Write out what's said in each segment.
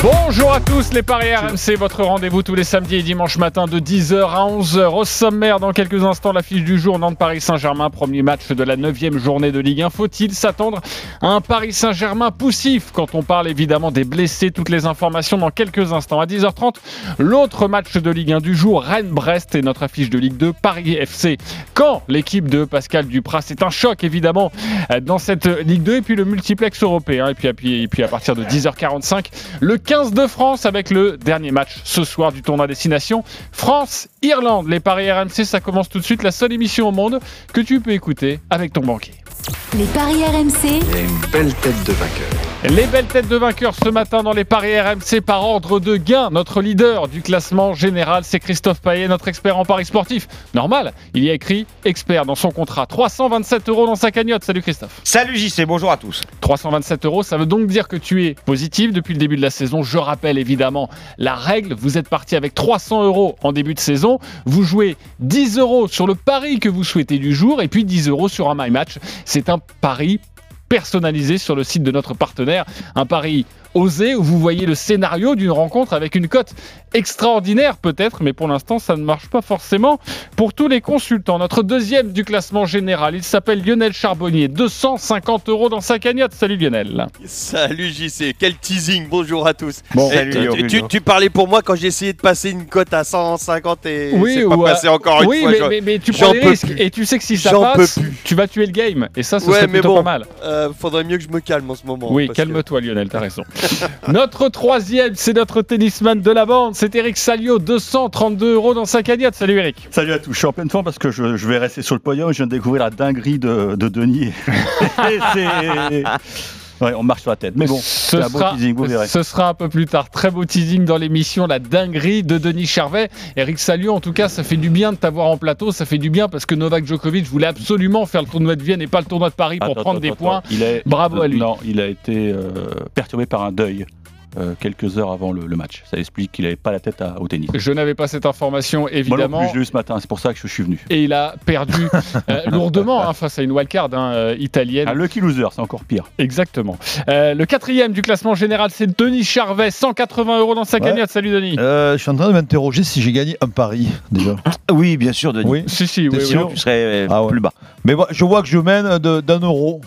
Bonjour à tous les Paris RMC, votre rendez-vous tous les samedis et dimanches matin de 10h à 11h. Au sommaire, dans quelques instants, l'affiche du jour, Nantes-Paris Saint-Germain, premier match de la 9 journée de Ligue 1. Faut-il s'attendre à un Paris Saint-Germain poussif? Quand on parle évidemment des blessés Toutes les informations dans quelques instants. À 10h30, l'autre match de Ligue 1 du jour, Rennes-Brest et notre affiche de Ligue 2, Paris FC. Quand l'équipe de Pascal Duprat, c'est un choc évidemment dans cette Ligue 2 et puis le multiplex européen. Et puis, et puis, et puis à partir de 10h45, le 15 de France avec le dernier match ce soir du tournoi destination France-Irlande. Les paris RMC, ça commence tout de suite. La seule émission au monde que tu peux écouter avec ton banquier. Les paris RMC, Il y a une belle tête de vainqueur. Les belles têtes de vainqueurs ce matin dans les paris RMC par ordre de gain. Notre leader du classement général, c'est Christophe Paillet, notre expert en paris sportif. Normal, il y a écrit expert dans son contrat. 327 euros dans sa cagnotte. Salut Christophe. Salut JC, bonjour à tous. 327 euros, ça veut donc dire que tu es positif depuis le début de la saison. Je rappelle évidemment la règle. Vous êtes parti avec 300 euros en début de saison. Vous jouez 10 euros sur le pari que vous souhaitez du jour et puis 10 euros sur un My Match. C'est un pari personnalisé sur le site de notre partenaire. Un pari osé où vous voyez le scénario d'une rencontre avec une cote extraordinaire peut-être, mais pour l'instant ça ne marche pas forcément pour tous les consultants. Notre deuxième du classement général, il s'appelle Lionel Charbonnier, 250 euros dans sa cagnotte. Salut Lionel. Salut JC, quel teasing, bonjour à tous. Bon, Eh, salut, tu- tu, tu parlais pour moi quand j'ai essayé de passer une cote à 150 et c'est pas ou, passé encore une oui, fois. mais, j'en- mais- mais tu prends des peux risques plus. et tu sais que si ça passe, peux plus. tu vas tuer le game et ça, ce Ouais, serait mais plutôt bon, pas mal. euh, faudrait mieux que je me calme en ce moment. Oui, parce que- calme-toi Lionel, t'as raison. notre troisième, c'est notre tennisman de la bande, c'est Eric Salio, 232 euros dans sa cagnotte. Salut Eric. Salut à tous, je suis en pleine forme parce que je, je vais rester sur le podium. Je viens de découvrir la dinguerie de, de Denis. Et Ouais, on marche sur la tête. Mais bon, ce c'est un beau sera, teasing, vous verrez. ce sera un peu plus tard. Très beau teasing dans l'émission, la dinguerie de Denis Charvet. Eric Salio, en tout cas, ça fait du bien de t'avoir en plateau. Ça fait du bien parce que Novak Djokovic voulait absolument faire le tournoi de Vienne et pas le tournoi de Paris pour Attends, prendre attends, des attends. points. Il est- Bravo à lui. Non, il a été euh, perturbé par un deuil euh, quelques heures avant le, le match. Ça explique qu'il n'avait pas la tête à- au tennis. Je n'avais pas cette information, Moi non évidemment. plus, je l'ai eu ce matin, c'est pour ça que je suis venu. et il a perdu euh, lourdement hein, face à une wildcard hein, euh, italienne. Un lucky loser, c'est encore pire. Exactement. Euh, le quatrième du classement général, c'est Denis Charvet, 180 euros dans sa Ouais. cagnotte. Salut Denis. Euh, je suis en train de m'interroger si j'ai gagné un pari déjà. Oui, bien sûr, Denis. Oui. Si, si, oui, oui. Sinon, tu serais euh, Ah ouais. plus bas. Mais moi, je vois que je mène d'un euro.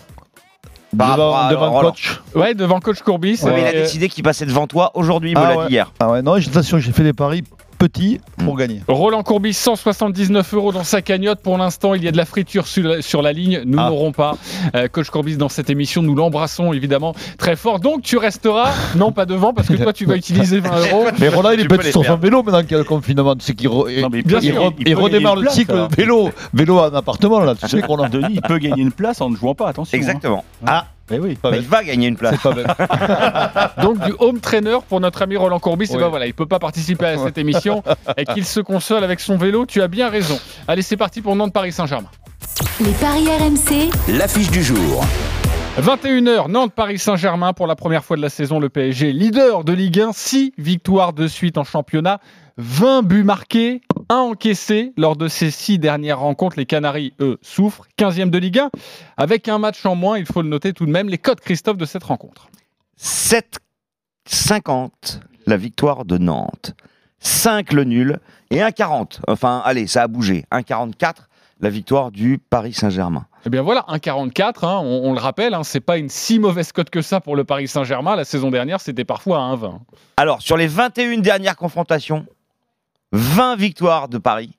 Par devant à devant Roland. coach. Ouais, devant coach Courbis. Ouais, mais il a Euh, décidé qu'il passait devant toi aujourd'hui, il me Ah l'a ouais. dit hier. Ah ouais, non, attention, j'ai fait des paris petits pour gagner. Roland Courbis, 179 euros dans sa cagnotte. Pour l'instant, il y a de la friture sur la, sur la ligne. Nous Ah. n'aurons pas euh, Coach Courbis dans cette émission. Nous l'embrassons évidemment très fort. Donc, tu resteras, non pas devant, parce que toi, tu vas utiliser 20 euros. Mais Roland, il est peut-être sur son vélo maintenant qu'il y a le confinement. Tu sais qu'il re- redémarre le une cycle alors. vélo, vélo en appartement là. Tu sais qu'on a. Denis, il peut gagner une place en ne jouant pas, attention. hein. Exactement. Ah, Eh oui, pas mais bête. il va gagner une place. Pas. Donc, du home trainer pour notre ami Roland Courbis. Et Oui. ben voilà, il peut pas participer à cette émission et qu'il se console avec son vélo. Tu as bien raison. Allez, c'est parti pour Nantes-Paris Saint-Germain. Les paris RMC, L'affiche du jour. 21h, Nantes-Paris Saint-Germain pour la première fois de la saison. Le PSG, leader de Ligue 1, 6 victoires de suite en championnat, 20 buts marqués, 1 encaissé lors de ces 6 dernières rencontres. Les Canaries, eux, souffrent. 15e de Ligue 1, avec un match en moins, il faut le noter tout de même, les codes Christophe de cette rencontre. 7,50 la victoire de Nantes. 5 le nul et 1,40. Enfin, allez, ça a bougé. 1,44 la victoire du Paris Saint-Germain. Eh bien voilà, 1,44, hein, on, on le rappelle, hein, c'est pas une si mauvaise cote que ça pour le Paris Saint-Germain. La saison dernière, c'était parfois à 1,20. Alors, sur les 21 dernières confrontations, 20 victoires de Paris,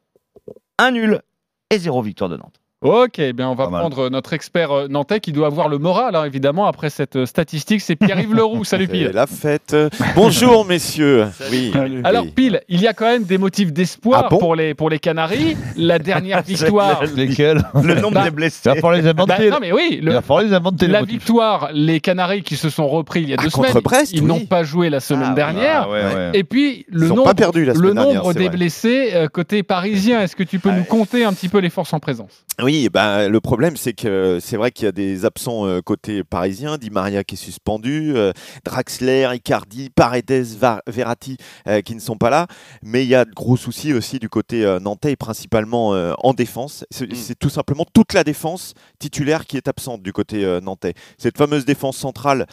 1 nul et 0 victoire de Nantes. Ok, eh bien on va Pas mal. prendre notre expert euh, nantais qui doit avoir le moral, hein, évidemment, après cette euh, statistique. C'est Pierre-Yves Leroux. Salut C'est Pile. la fête. Bonjour messieurs. Oui. Alors Pile, il y a quand même des motifs d'espoir Ah bon pour, les, pour les Canaries. La dernière victoire... Lesquels Le nombre Bah, des Il blessés. va falloir les Bah, inventer. non mais oui, Il le- va falloir les inventer la victoire, les Canaries qui se sont repris il y a Ah, deux semaines, Brest, ils oui. n'ont pas joué la semaine Ah, dernière. Ah ouais, ouais. Et puis le nombre, pas le semaine dernière, des vrai. blessés euh, côté parisien, est-ce que tu peux Ah nous compter un petit peu les forces en présence? Oui, Oui, ben, le problème, c'est que c'est vrai qu'il y a des absents euh, côté parisien. Di Maria qui est suspendu, euh, Draxler, Icardi, Paredes, Va- Verratti euh, qui ne sont pas là. Mais il y a de gros soucis aussi du côté nantais, et principalement en défense. C'est Mm. c'est tout simplement toute la défense titulaire qui est absente du côté nantais. Cette fameuse défense centrale,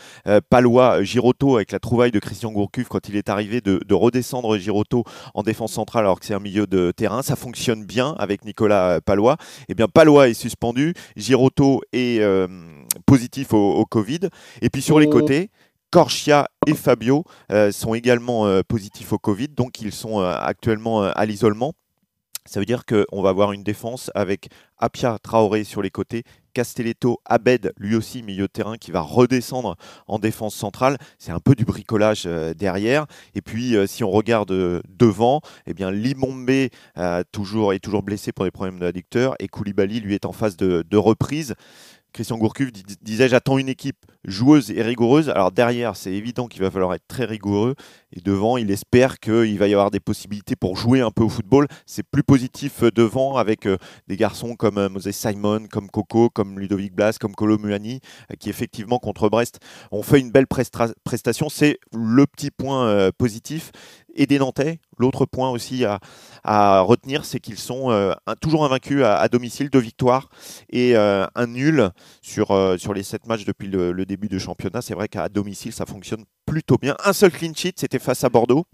Palois, Giroto, avec la trouvaille de Christian Gourcuff quand il est arrivé de, de redescendre Giroto en défense centrale alors que c'est un milieu de terrain. Ça fonctionne bien avec Nicolas Palois. Eh bien, Palois est suspendu, Giroto est euh, positif au, au Covid. Et puis sur les Oh. côtés, Corchia et Fabio euh, sont également euh, positifs au Covid, donc ils sont actuellement à l'isolement. Ça veut dire qu'on va avoir une défense avec Apia Traoré sur les côtés, Castelletto, Abed, lui aussi milieu de terrain, qui va redescendre en défense centrale. C'est un peu du bricolage euh, derrière. Et puis, euh, si on regarde euh, devant, eh bien, Limombe est toujours blessé pour des problèmes d'adducteur et Koulibaly, lui, est en phase de reprise. Christian Gourcuff dis- disait J'attends une équipe joueuse et rigoureuse. Alors derrière, c'est évident qu'il va falloir être très rigoureux. Et devant, il espère qu'il va y avoir des possibilités pour jouer un peu au football. C'est plus positif euh, devant avec euh, des garçons comme euh, Moses Simon, comme Coco, comme Ludovic Blas, comme Colo Muani, qui effectivement contre Brest ont fait une belle prestation. C'est le petit point positif. Et des Nantais, l'autre point aussi à, retenir, c'est qu'ils sont euh, toujours invaincus à, domicile, deux victoires et euh, un nul sur, euh, sur les sept matchs depuis le, le début du championnat. C'est vrai qu'à domicile, ça fonctionne plutôt bien. Un seul clean sheet, c'était face à Bordeaux.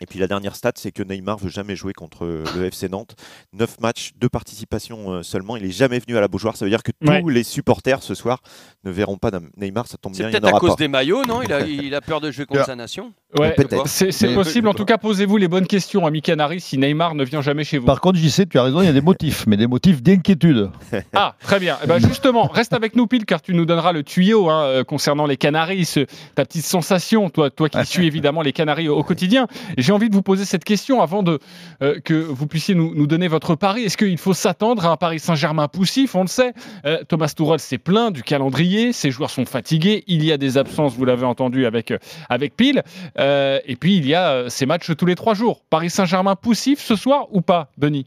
Et puis la dernière stat, c'est que Neymar veut jamais jouer contre le FC Nantes. Neuf matchs, deux participations euh, seulement. Il est jamais venu à la Beaujoire. Ça veut dire que tous Ouais. les supporters ce soir ne verront pas Neymar. Ça tombe C'est bien, n'y peut-être à cause pas. des maillots, non? Il a, il a peur de jouer contre Yeah. sa nation Ouais, Peut-être. c'est c'est Mais- possible. En tout cas, posez-vous les bonnes questions, ami Canary, si Neymar ne vient jamais chez vous. Par contre, j'y sais, tu as raison, il y a des motifs, mais des motifs d'inquiétude. Ah, très bien. Eh ben, justement, reste avec nous, Pile, car tu nous donneras le tuyau hein, euh, concernant les Canaries, ce- ta petite sensation, toi, toi qui suis évidemment les Canaries au, au quotidien. J'ai envie de vous poser cette question avant de, euh, que vous puissiez nous, nous donner votre pari. Est-ce qu'il faut s'attendre à un Paris Saint-Germain poussif? On le sait. Euh, Thomas Tuchel s'est plaint du calendrier. Ses joueurs sont fatigués. Il y a des absences, vous l'avez entendu avec, euh, avec Pile. Euh, et puis, il y a ces matchs tous les trois jours. Paris Saint-Germain poussif ce soir ou pas, Denis?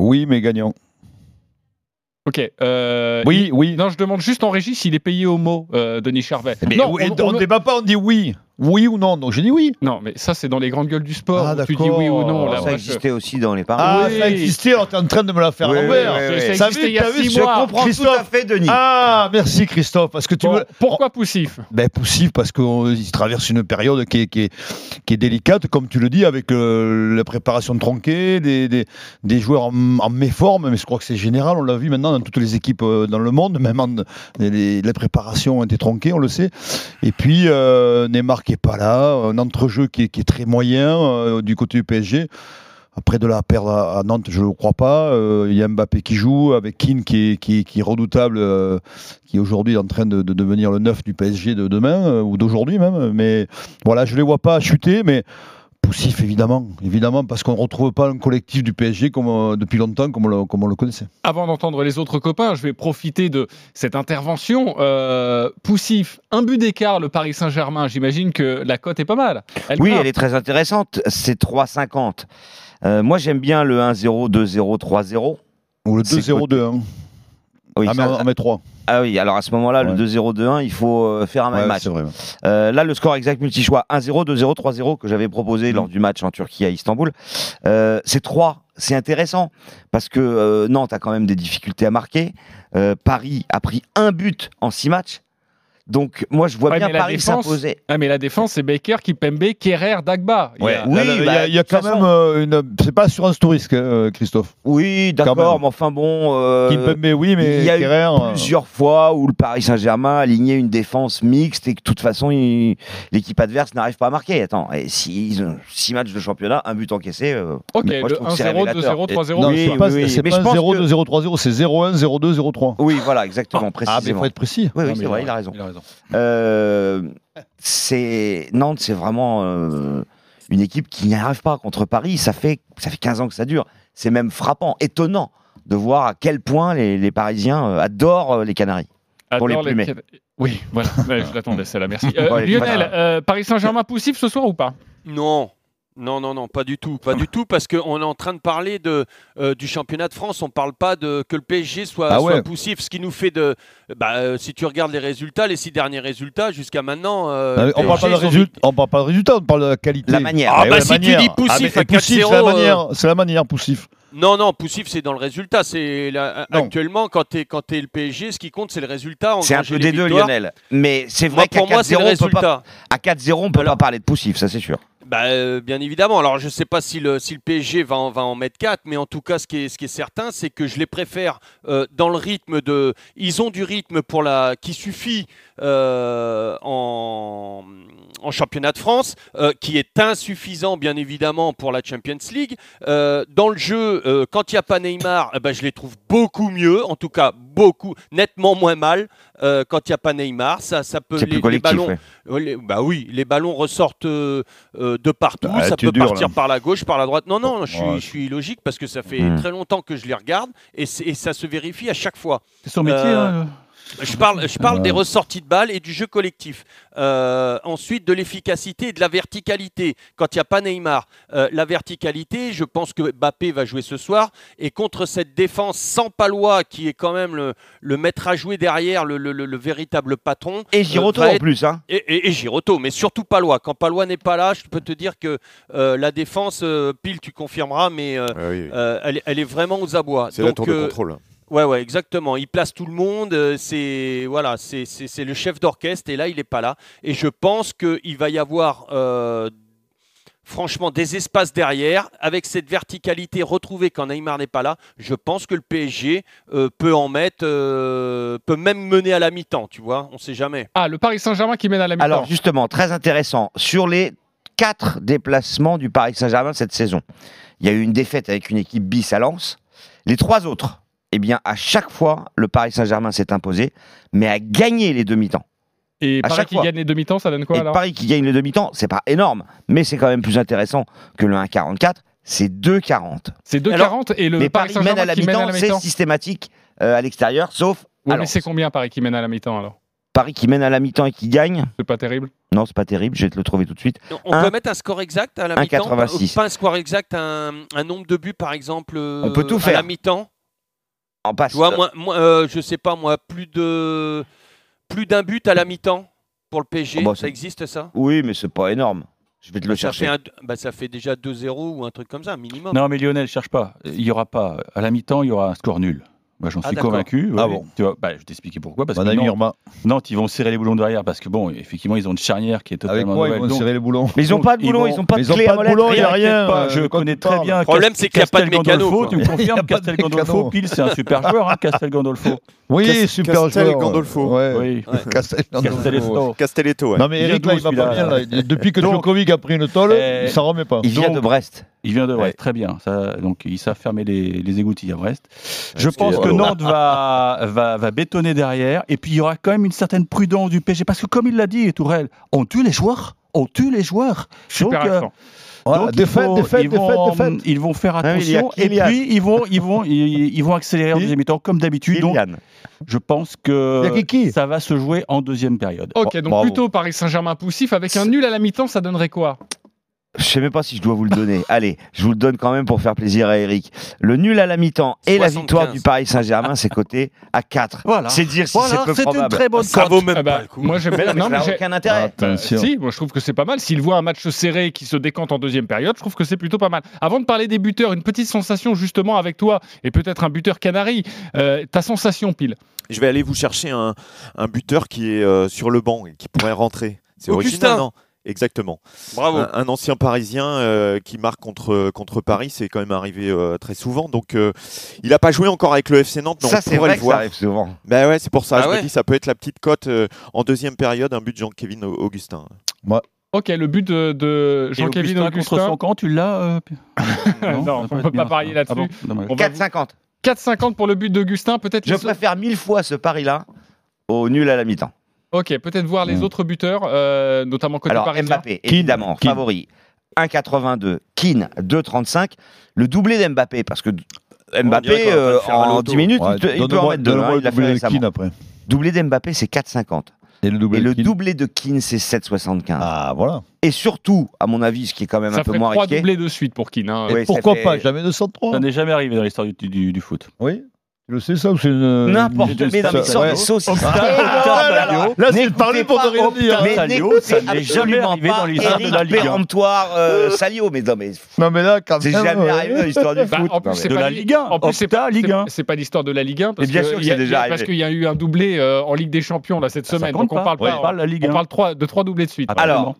Oui, mais gagnant. Ok. euh, Oui, oui. Non, je demande juste en régie s'il est payé au mot, euh, Denis Charvet. Mais non, oui, on- on on- ne débat pas, on dit oui. Oui ou non. Donc j'ai dit oui. non, mais ça, c'est dans les grandes gueules du sport. Ah, où tu dis oui ou non. Là, ça moi, je- existait aussi dans les paris. Ah, Oui. ça existait, alors tu es en train de me la faire Oui, à l'envers. oui, oui, oui. Ça Ça existait il y a six je mois. comprends Christophe. tout à fait, Denis. Ah, merci Christophe, parce que tu Bon, pourquoi poussif Ben, poussif parce qu'il traverse une période qui est, qui, est, qui est délicate, comme tu le dis, avec euh, la préparation tronquée, des, des, des joueurs en, en méforme, mais je crois que c'est général, on l'a vu maintenant dans toutes les équipes euh, dans le monde, même en, les, les préparations ont été tronquées, on le sait. Et puis euh, Neymar qui pas là, un entrejeu qui est, très moyen euh, du côté du PSG. Après de la perdre à, Nantes, je ne le crois pas. Euh, Il y a Mbappé qui joue, avec Keane qui est, qui qui est redoutable, euh, qui aujourd'hui est en train de, de devenir le neuf du PSG de demain, ou d'aujourd'hui même. Mais voilà, je ne les vois pas chuter, mais poussif évidemment. Évidemment, parce qu'on ne retrouve pas un collectif du PSG comme, euh, depuis longtemps comme on le, comme on le connaissait. Avant d'entendre les autres copains, je vais profiter de cette intervention. Euh, poussif, un but d'écart, le Paris Saint-Germain. J'imagine que la cote est pas mal. Elle Oui, grimpe. elle est très intéressante. C'est 3,50. Euh, moi, j'aime bien le 1-0, 2-0, 3-0. Ou le C'est 2-0-2-1. Oui, ah, mais ça- on met 3. Ah oui, alors à ce moment-là, Ouais. le 2-0, 2-1, il faut euh, faire un même Ouais, match. vrai. Euh, là, le score exact multi-choix 1-0, 2-0, 3-0 que j'avais proposé Mm. lors du match en Turquie à Istanbul. Euh, c'est 3. C'est intéressant parce que euh, Nantes a quand même des difficultés à marquer. Euh, Paris a pris un but en 6 matchs. Donc, moi, je vois Ouais, bien mais la Paris défense- s'imposer. Ah, mais la défense, c'est Baker, Kipembe, Kerrer, Dagba. Il a- Oui, Là, là, il y a, bah, il y a quand façon- même euh, une. C'est pas assurance touriste, euh, Christophe. Oui, d'accord, mais enfin bon. euh, Kimpembe, oui, mais il y a eu Kerrer, euh, plusieurs fois où le Paris Saint-Germain a aligné une défense mixte et que de toute façon il- l'équipe adverse n'arrive pas à marquer. Attends, et ont six matchs de championnat, un but encaissé. euh, Ok, moi, le trouve que c'est 1-0, révélateur. 2-0, 3-0. Non, Oui, c'est pas, oui, oui. c'est Mais pas je pense 0, que- 2, 0, 3, 0, c'est 0-1, 0-2, 0-3. Oui, voilà, exactement, Ah, mais il précisément. faut être précis. Oui, c'est vrai, il a raison. Euh, c'est Nantes, c'est vraiment euh, une équipe qui n'y arrive pas contre Paris. Ça fait ça fait 15 ans que ça dure. C'est même frappant, étonnant de voir à quel point les, les Parisiens euh, adorent les Canaries. pour les plumer. Oui, voilà, Ouais, je l'attendais, celle-là, merci. Euh, Lionel, euh, Paris Saint-Germain poussif ce soir ou pas? Non. Non, non, non, pas du tout, pas du tout, parce qu'on est en train de parler de, euh, du championnat de France. On ne parle pas de que le PSG soit, Ah ouais. soit poussif, ce qui nous fait de. Bah, euh, si tu regardes les résultats, les six derniers résultats jusqu'à maintenant. euh, Ah, le on, parle ont on parle pas de résultat, on parle de la qualité. La manière. Ah, bah, ouais, si tu dis poussif Ah, c'est à poussif, c'est 4-0, la manière, c'est la manière poussif. Non, non, poussif, c'est dans le résultat. C'est actuellement quand tu es, quand le PSG, ce qui compte, c'est le résultat. C'est un peu des deux. Lionel. Mais c'est vrai qu'à pour moi, c'est 4-0, le on peut pas, résultat. à 4-0, on peut pas parler de poussif, ça c'est sûr. Bah, euh, bien évidemment. Alors, je ne sais pas si le, si PSG va en, va en mettre 4, mais en tout cas, ce qui est, certain, c'est que je les préfère euh, dans le rythme de. Ils ont du rythme pour la, qui suffit en, en championnat de France, euh, qui est insuffisant, bien évidemment, pour la Champions League. Euh, dans le jeu, euh, quand il n'y a pas Neymar, eh ben, je les trouve beaucoup mieux, en tout cas, beaucoup, nettement moins mal. euh, quand il n'y a pas Neymar, ça, ça peut. Les- plus les collectif. ballons, ouais. Ouais, les- bah oui, les ballons ressortent euh, euh, de partout. Ah, ça peut dur, partir là. par la gauche, par la droite. Non, non, je suis, Ouais. je suis logique parce que ça fait Hmm. très longtemps que je les regarde et, ça se vérifie à chaque fois. C'est son métier. Euh, hein. Je parle, je parle des ressorties de balles et du jeu collectif. Euh, ensuite, de l'efficacité et de la verticalité. Quand il n'y a pas Neymar, Euh, la verticalité, je pense que Mbappé va jouer ce soir. Et contre cette défense sans Palois, qui est quand même le, le maître à jouer derrière, le, le- le- le véritable patron. Et euh, Giroto va en plus. Hein. et, et, et Giroto, mais surtout Palois. Quand Palois n'est pas là, je peux te dire que euh, la défense, euh, pile, tu confirmeras, mais euh, Ah oui, oui. euh, elle, est- elle est vraiment aux abois. C'est tour de euh, contrôle. Ouais, ouais, exactement. Il place tout le monde. euh, C'est voilà, c'est le chef d'orchestre et là, il n'est pas là. Et je pense qu'il va y avoir. euh, Franchement, des espaces derrière, avec cette verticalité retrouvée quand Neymar n'est pas là, je pense que le PSG euh, peut en mettre, euh, peut même mener à la mi-temps, tu vois, on sait jamais. Ah, le Paris Saint-Germain qui mène à la mi-temps. Alors justement, très intéressant. Sur les quatre déplacements du Paris Saint-Germain cette saison, il y a eu une défaite avec une équipe bis à Lens. Les trois autres, eh bien, à chaque fois, le Paris Saint-Germain s'est imposé, mais a gagné les demi-temps. Et à Paris chaque qui fois. gagne les demi-temps, ça donne quoi Et alors? Paris qui gagne les demi-temps, c'est pas énorme, mais c'est quand même plus intéressant que le 1,44. C'est 2,40. C'est 2,40 et le Mais Paris Paris mène à la à mi-temps, c'est systématique euh, à l'extérieur, sauf Ouais, alors, mais c'est combien Paris qui mène à la mi-temps alors? Paris qui mène à la mi-temps et qui gagne? C'est pas terrible. Non, c'est pas terrible, je vais te le trouver tout de suite. On Un- peut mettre un score exact à la mi-temps? 1,86. Pas un score exact, un, un nombre de buts par exemple euh, On peut tout à faire. la mi-temps? En passe. Tu vois, moi, moi, euh, je sais pas, moi, plus de plus d'un but à la mi-temps pour le PSG, Oh, bah, ça existe ça? Oui, mais c'est pas énorme. Je vais te le ça chercher. fait, un- bah, ça fait déjà 2-0 ou un truc comme ça, minimum. Non, mais Lionel, cherche pas. Il y aura pas. À la mi-temps, il y aura un score nul. Moi, j'en Ah, suis convaincu. Ah oui. bon Tu vois, bah, je vais t'expliquer pourquoi. Parce que Nantes, Irma. Nantes, ils vont serrer les boulons derrière parce que, bon, effectivement, ils ont une charnière qui est Avec totalement quoi ils nouvelle. vont Donc, serrer les boulons Mais ils ont Donc, pas de ils boulon, vont- ils ont pas de ils clé à de molette, boulon, il y a rien. pas, euh, je connais très bien. Le problème, c'est qu'il y a pas de Castel mécano. Tu me confirmes, Castel Gandolfo, pile, c'est un super joueur, hein, Castel Gandolfo. Oui, super Castel joueur. Oui. Castel Gandolfo. Castelletto. Castelletto. Non mais Eric là il va pas bien. Depuis que Djokovic a pris une tôle, Euh, il s'en remet pas. Il vient de Brest. Il vient de Brest, Ouais. très bien. Ça, donc, ils savent fermer les, les égouttilles à Brest. Je parce pense que- que. Nantes va, va, va bétonner derrière. Et puis, il y aura quand même une certaine prudence du PSG. Parce que, comme il l'a dit, Tourelle, on tue les joueurs. On tue les joueurs. Super Donc, euh. Voilà, donc, défaite, défaite, ils vont, défaite. Ils vont faire Ah attention. et puis, ils vont, ils vont, ils, ils vont accélérer en deuxième mi-temps, comme d'habitude. Donc, je pense que ça va se jouer en deuxième période. Ok, donc bravo. plutôt Paris Saint-Germain poussif avec un nul à la mi-temps, ça donnerait quoi? Je sais même pas si je dois vous le donner. Allez, je vous le donne quand même pour faire plaisir à Eric. Le nul à la mi-temps et la 75. victoire du Paris Saint-Germain, c'est coté à 4. Voilà. C'est dire si Voilà, c'est peu c'est une probable. très bonne Ça vaut même Ah bah, pas le coup. Moi, non, mais ça j'ai- aucun intérêt. Attention. Si, moi je trouve que c'est pas mal. S'il voit un match serré qui se décante en deuxième période, je trouve que c'est plutôt pas mal. Avant de parler des buteurs, une petite sensation justement avec toi et peut-être un buteur canari. Euh, ta sensation pile? Je vais aller vous chercher un, un buteur qui est euh, sur le banc et qui pourrait rentrer. C'est Augustin. original, non? Exactement. Bravo. Un, un ancien Parisien euh, qui marque contre, contre Paris, c'est quand même arrivé euh, très souvent. Donc, euh, il n'a pas joué encore avec le FC Nantes, mais Ça, on pourrait vrai le que ça arrive souvent. Ben ouais, c'est pour ça. Ah je ouais me dis, ça peut être la petite cote euh, en deuxième période, un but de Jean-Kévin Augustin. Ok, le but de, Jean-Kévin Augustin contre Augustin. son camp, tu l'as euh, Non, on ça peut pas parier là-dessus. Ah bon Dommage. On va 4,50. 4,50 pour le but d'Augustin. Peut-être. Je préfère mille fois ce pari-là au nul à la mi-temps. Ok, peut-être voir les Mm. autres buteurs, euh, notamment côté Alors parisien. Mbappé, évidemment, Keane. favori. 1,82. Keane, 2,35. Le doublé d'Mbappé, parce que Mbappé, euh, en loto. 10 minutes, Ouais, il peut, il peut en mettre deux. hein, le il l'a fait. Keane après. Doublé d'Mbappé, c'est 4,50. Et le doublé Et de le Keane doublé de Keane, c'est 7,75. Ah, voilà. Et surtout, à mon avis, ce qui est quand même Ça un peu ferait moins trois risqué. doublés de suite pour Keane. hein. Ça Pourquoi fait- pas? Jamais 203 Ça n'est jamais arrivé dans l'histoire du, du- du foot. Oui. Le sais, ça ou c'est une. N'importe une- mais non, ouais. Là, c'est parler pour ne rien dire. Mais Salio, ça n'est jamais arrivé dans l'histoire de la Ligue péremptoire euh, Salio. Mais non, mais Non, mais là, quand c'est même, jamais ouais. arrivé dans l'histoire du Bah, foot. en plus, c'est De pas la li- Ligue 1. En plus, c'est pas, Ligue c'est- 1. c'est pas l'histoire de la Ligue 1 parce Mais bien que sûr que c'est déjà parce qu'il y a eu un doublé euh, en Ligue des Champions là cette Ça semaine. Donc on parle Ouais, pas. on parle de la Ligue on 1. parle trois- de trois doublés de suite. Alors,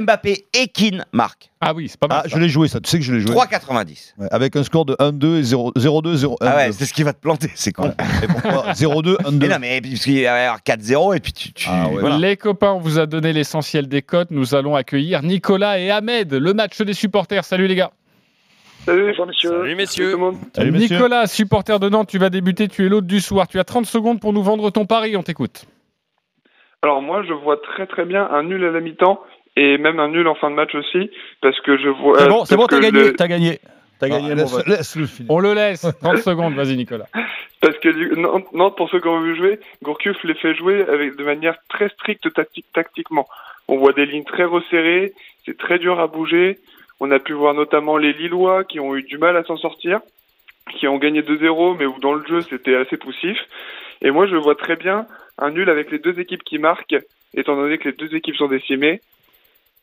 Mbappé et Keane marquent. Ah oui, c'est pas mal. Ah, ça. je l'ai joué, ça. Tu sais que je l'ai joué. 3,90. Ouais, avec un score de 1-2 et 0 0-2, 0-1. Ah ouais, c'est ce qui va te planter, c'est con. Et pourquoi 0-2, 1-2. Mais non, mais parce qu'il y avoir 4-0 et puis tu. tu- Ah ouais. voilà. Les copains, on vous a donné l'essentiel des cotes. Nous allons accueillir Nicolas et Ahmed, le match des supporters. Salut les gars. Salut, bonjour messieurs. Salut messieurs. Salut, messieurs. Nicolas, supporter de Nantes, tu vas débuter. Tu es l'hôte du soir. Tu as 30 secondes pour nous vendre ton pari. On t'écoute. Alors moi, je vois très très bien un nul à la mi-temps et même un nul en fin de match aussi, parce que je vois. C'est euh, bon, c'est bon, t'as gagné. le- T'as gagné. T'as Ah, gagné. laisse, finir. On le laisse. 30 secondes. Vas-y, Nicolas. Parce que Nantes, Nantes, pour ceux qui ont vu jouer, Gourcuff les fait jouer avec de manière très stricte tacti- tactiquement. On voit des lignes très resserrées, c'est très dur à bouger. On a pu voir notamment les Lillois qui ont eu du mal à s'en sortir, qui ont gagné 2-0, mais où dans le jeu c'était assez poussif. Et moi je vois très bien un nul avec les deux équipes qui marquent, étant donné que les deux équipes sont décimées.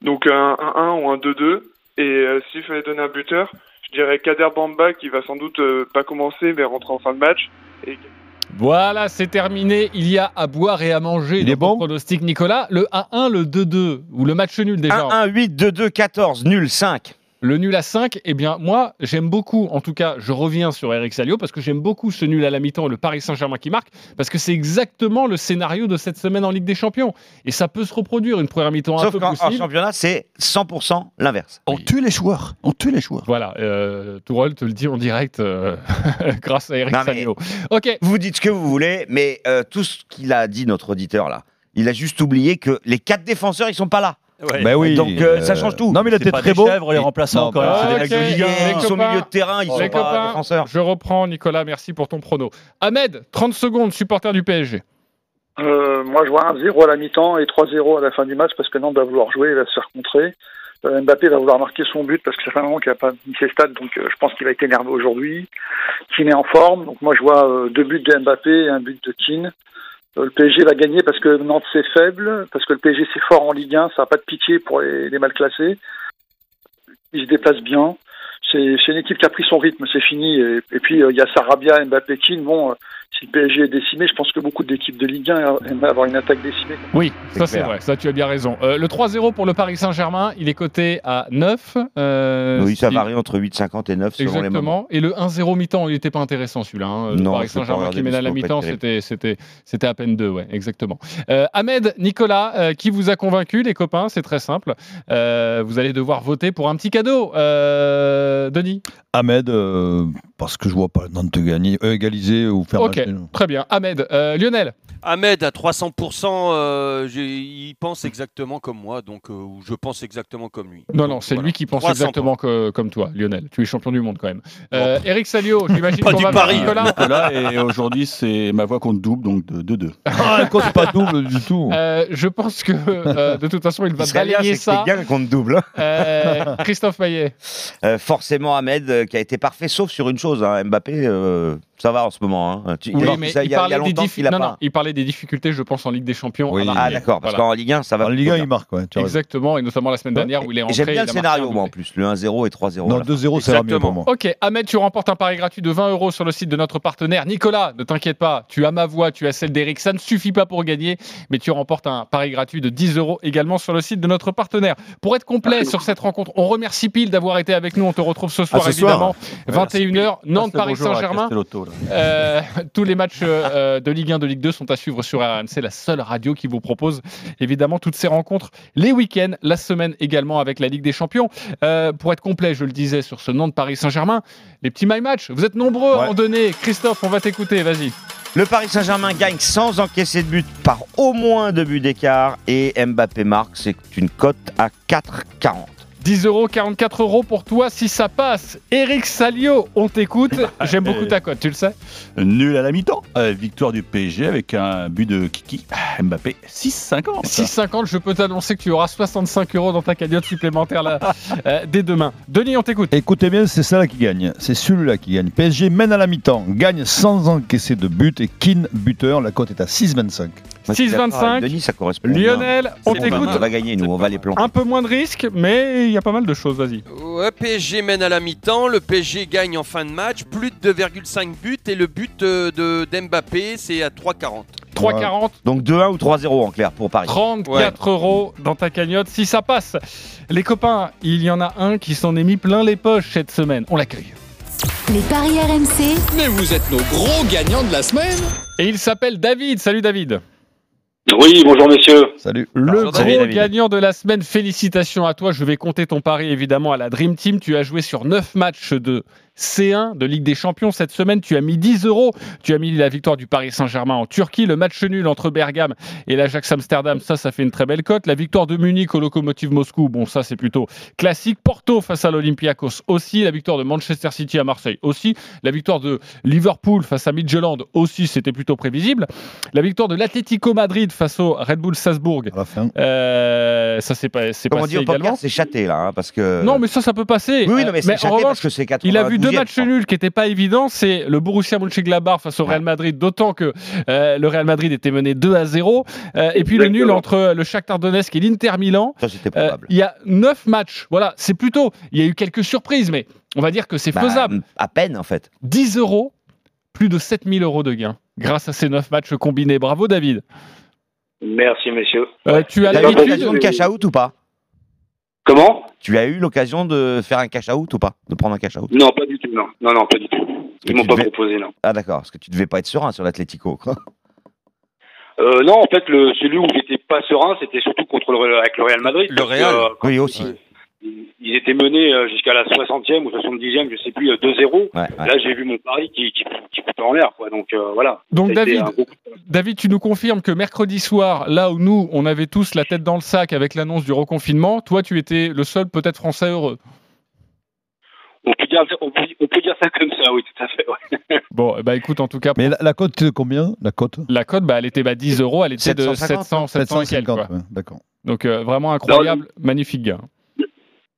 Donc un 1-1 ou un 2-2. Et euh, s'il fallait donner un buteur, je dirais Kader Bamba qui va sans doute euh, pas commencer mais rentrer en fin de match. Et Voilà, c'est terminé. Il y a à boire et à manger. Il est bon pronostic, Nicolas. Le 1-1, le 2-2 ou le match nul déjà. 1-1, 8, 2-2, 14, nul, 5. Le nul à 5, eh bien, moi, j'aime beaucoup, en tout cas, je reviens sur Eric Salio, parce que j'aime beaucoup ce nul à la mi-temps et le Paris Saint-Germain qui marque, parce que c'est exactement le scénario de cette semaine en Ligue des Champions. Et ça peut se reproduire, une première mi-temps un peu qu'en en championnat, c'est 100% l'inverse. On tue les joueurs. On tue les joueurs. Voilà, euh, Tourelle te le dit en direct euh, grâce à Eric Non, Salio. Ok, Vous dites ce que vous voulez, mais euh, tout ce qu'il a dit, notre auditeur, là, il a juste oublié que les quatre défenseurs, ils sont pas là. Ouais. Ben oui. Donc, euh, ça change tout. Non, mais il C'est était très des beau. chèvres, les remplaçants, Non, quand même. bah, Ah, C'est des ok. mecs de Ligue 1. Les Ils sont milieu de terrain, ils sont pas défenseurs. je reprends, Nicolas, merci pour ton prono. Ahmed, 30 secondes, supporter du PSG. Euh, moi, je vois un 0 à la mi-temps et 3-0 à la fin du match parce que Nantes va vouloir jouer, il va se faire contrer. Euh, Mbappé va vouloir marquer son but parce que ça fait un moment qu'il n'a pas mis ses stades, donc euh, je pense qu'il va être énervé aujourd'hui. Keane est en forme, donc moi je vois euh, deux buts de Mbappé et un but de Keane. Euh, le PSG va gagner parce que Nantes c'est faible, parce que le PSG c'est fort en Ligue 1, ça n'a pas de pitié pour les, mal classés. Il se déplace bien. C'est une équipe qui a pris son rythme, c'est fini. Et, puis euh, il y a Sarabia, Mbappé, Keane. Bon, euh, si le PSG est décimé, je pense que beaucoup d'équipes de Ligue 1 aimeraient avoir une attaque décimée. Oui, ça c'est vrai, ça tu as bien raison. Euh, le 3-0 pour le Paris Saint-Germain, il est coté à 9. euh, Oui, ça varie entre 8,50 et 9 selon les moments. Exactement. Et le 1-0 mi-temps, il n'était pas intéressant celui-là. hein. Le Non, Paris Saint-Germain qui mène à la mi-temps, c'était, c'était, c'était à peine deux, ouais, exactement. Euh, Ahmed, Nicolas, euh, qui vous a convaincu, les copains C'est très simple. Euh, vous allez devoir voter pour un petit cadeau. Euh, Denis? Ahmed, euh, parce que je vois pas Nantes gagner, euh, égaliser ou faire Ok, match nul. très bien. Ahmed, euh, Lionel Ahmed à 300%, euh, il pense exactement comme moi, donc euh, ou je pense exactement comme lui. Non, Donc, non, c'est voilà. lui qui pense 300%. exactement que- comme toi, Lionel. Tu es champion du monde quand même. Euh, Eric Salio, j'imagine Pas qu'on du va vers pari. Nicolas. Nicolas, et aujourd'hui, c'est ma voix compte double, donc de 2-2. Ah, quand c'est pas double du tout. Euh, je pense que euh, de toute façon, il va balayer ça. c'est bien contre double. hein. Euh, Christophe Maillet. Euh, forcément, Ahmed, qui a été parfait, sauf sur une chose. Hein, Mbappé, euh, ça va en ce moment. hein. Tu- Oui, il, mais ça, parlait des longtemps diffi- qu'il a non, pas. non, il parlait des difficultés, je pense, en Ligue des Champions. Oui. Ah marquer. d'accord, parce Voilà. qu'en Ligue 1, ça va. En Ligue 1, il marque, ouais. Exactement, et notamment la semaine dernière où il est Et entré. J'aime bien il le scénario, moi, en plus. Le 1-0 et 3-0. Non, à la fin. 2-0, c'est mieux pour moi. Ok, Ahmed, tu remportes un pari gratuit de 20 euros sur le site de notre partenaire. Nicolas, ne t'inquiète pas, tu as ma voix, tu as celle d'Eric. Ça ne suffit pas pour gagner, mais tu remportes un pari gratuit de 10 euros également sur le site de notre partenaire. Pour être complet sur cette rencontre, on remercie Pile d'avoir été avec nous. On te retrouve ce soir, ce soir. évidemment, 21h, Nantes, Paris Saint-Germain. Euh, tous les matchs euh, de Ligue 1, de Ligue 2 sont à suivre sur RMC, la seule radio qui vous propose évidemment toutes ces rencontres les week-ends, la semaine également avec la Ligue des Champions. Euh, pour être complet, je le disais, sur ce Nantes Paris Saint-Germain, les petits my match. Vous êtes nombreux à en donner. Christophe, on va t'écouter. Vas-y. Le Paris Saint-Germain gagne sans encaisser de but par au moins deux buts d'écart et Mbappé marque, c'est une cote à 4,40. 10 euros, 44 euros pour toi si ça passe. Eric Salio, on t'écoute. J'aime beaucoup ta cote, tu le sais. Nul à la mi-temps. Euh, victoire du PSG avec un but de Kiki Mbappé 6,50. 6,50, je peux t'annoncer que tu auras 65 euros dans ta cagnotte supplémentaire là, euh, dès demain. Denis, on t'écoute. Écoutez bien, c'est ça là qui gagne. C'est celui-là qui gagne. PSG mène à la mi-temps, gagne sans encaisser de but et Keane buteur. La cote est à 6,25. Moi, je suis d'accord 6,25. avec Denis, ça correspond. bien. Lionel, on t'écoute. On va gagner, nous, on va les planter. Un peu moins de risques, mais il y a pas mal de choses, vas-y. Ouais, PSG mène à la mi-temps, le PSG gagne en fin de match, plus de 2,5 buts et le but euh, de d'Mbappé c'est à 3,40. 3,40. Donc 2-1 ou 3-0 en clair pour Paris. 34 euros dans ta cagnotte si ça passe. Les copains, il y en a un qui s'en est mis plein les poches cette semaine. On l'accueille. Les paris RMC. Mais vous êtes nos gros gagnants de la semaine. Et il s'appelle David. Salut David. Oui, bonjour messieurs. Salut. Le Bonjour, gros David. gagnant de la semaine, félicitations à toi. Je vais compter ton pari évidemment à la Dream Team. Tu as joué sur 9 matchs de C1 de Ligue des Champions cette semaine. Tu as mis 10 euros. Tu as mis la victoire du Paris Saint-Germain en Turquie. Le match nul entre Bergame et l'Ajax Amsterdam, ça, ça fait une très belle cote. La victoire de Munich au Lokomotiv Moscou, bon, ça, c'est plutôt classique. Porto face à l'Olympiakos aussi. La victoire de Manchester City à Marseille aussi. La victoire de Liverpool face à Midtjylland aussi, c'était plutôt prévisible. La victoire de l'Atlético Madrid face au Red Bull Salzbourg. À la fin. Euh, ça c'est pas c'est Comme on passé dit au également. c'est chaté là, hein, parce que. Non, mais ça, ça peut passer. Oui, oui, non, mais c'est en chaté revanche, parce que c'est 80. il a vu deux matchs nuls qui n'étaient pas évidents. C'est le Borussia Mönchengladbach face au Real Madrid, d'autant que euh, le Real Madrid était mené 2 à 0. Euh, et puis le nul entre le Shakhtar Donetsk et l'Inter Milan. Ça, c'était Euh, probable. il y a 9 matchs. Voilà, c'est plutôt. Il y a eu quelques surprises, mais on va dire que c'est Bah, faisable. À peine en fait. 10 euros, plus de 7000 euros de gains grâce à ces 9 matchs combinés. Bravo, David. Merci messieurs. Euh, tu as l'habitude. de cash out ou pas? Comment Tu as eu l'occasion de faire un cash out ou pas? De prendre un cash out? Non, pas du tout, non. Non, non, pas du tout. Ils m'ont pas devais- proposé, non. Ah d'accord, parce que tu devais pas être serein sur l'Atlético. quoi. Euh, non, en fait, le, celui où j'étais pas serein, c'était surtout contre le, avec le Real Madrid. Le parce que, Real. euh, Oui, aussi. Ils étaient menés euh, jusqu'à la 60e ou 70e, je sais plus, euh, 2-0. Ouais, ouais. Là, j'ai vu mon pari qui, qui, qui foutait en l'air, quoi. Donc, euh, voilà. Donc, David, David, tu nous confirmes que mercredi soir, là où nous, on avait tous la tête dans le sac avec l'annonce du reconfinement, toi, tu étais le seul peut-être français heureux. on, peut dire, on, peut, on peut dire ça comme ça, oui, tout à fait. Ouais. Bon, ben, écoute, en tout cas, Mais la, la cote, euh, combien La cote? La cote, bah, elle était bah, 10 euros, elle était de 750, 700, 700 et quelques. 750, quoi. ouais, d'accord. Donc, euh, vraiment incroyable, magnifique gars.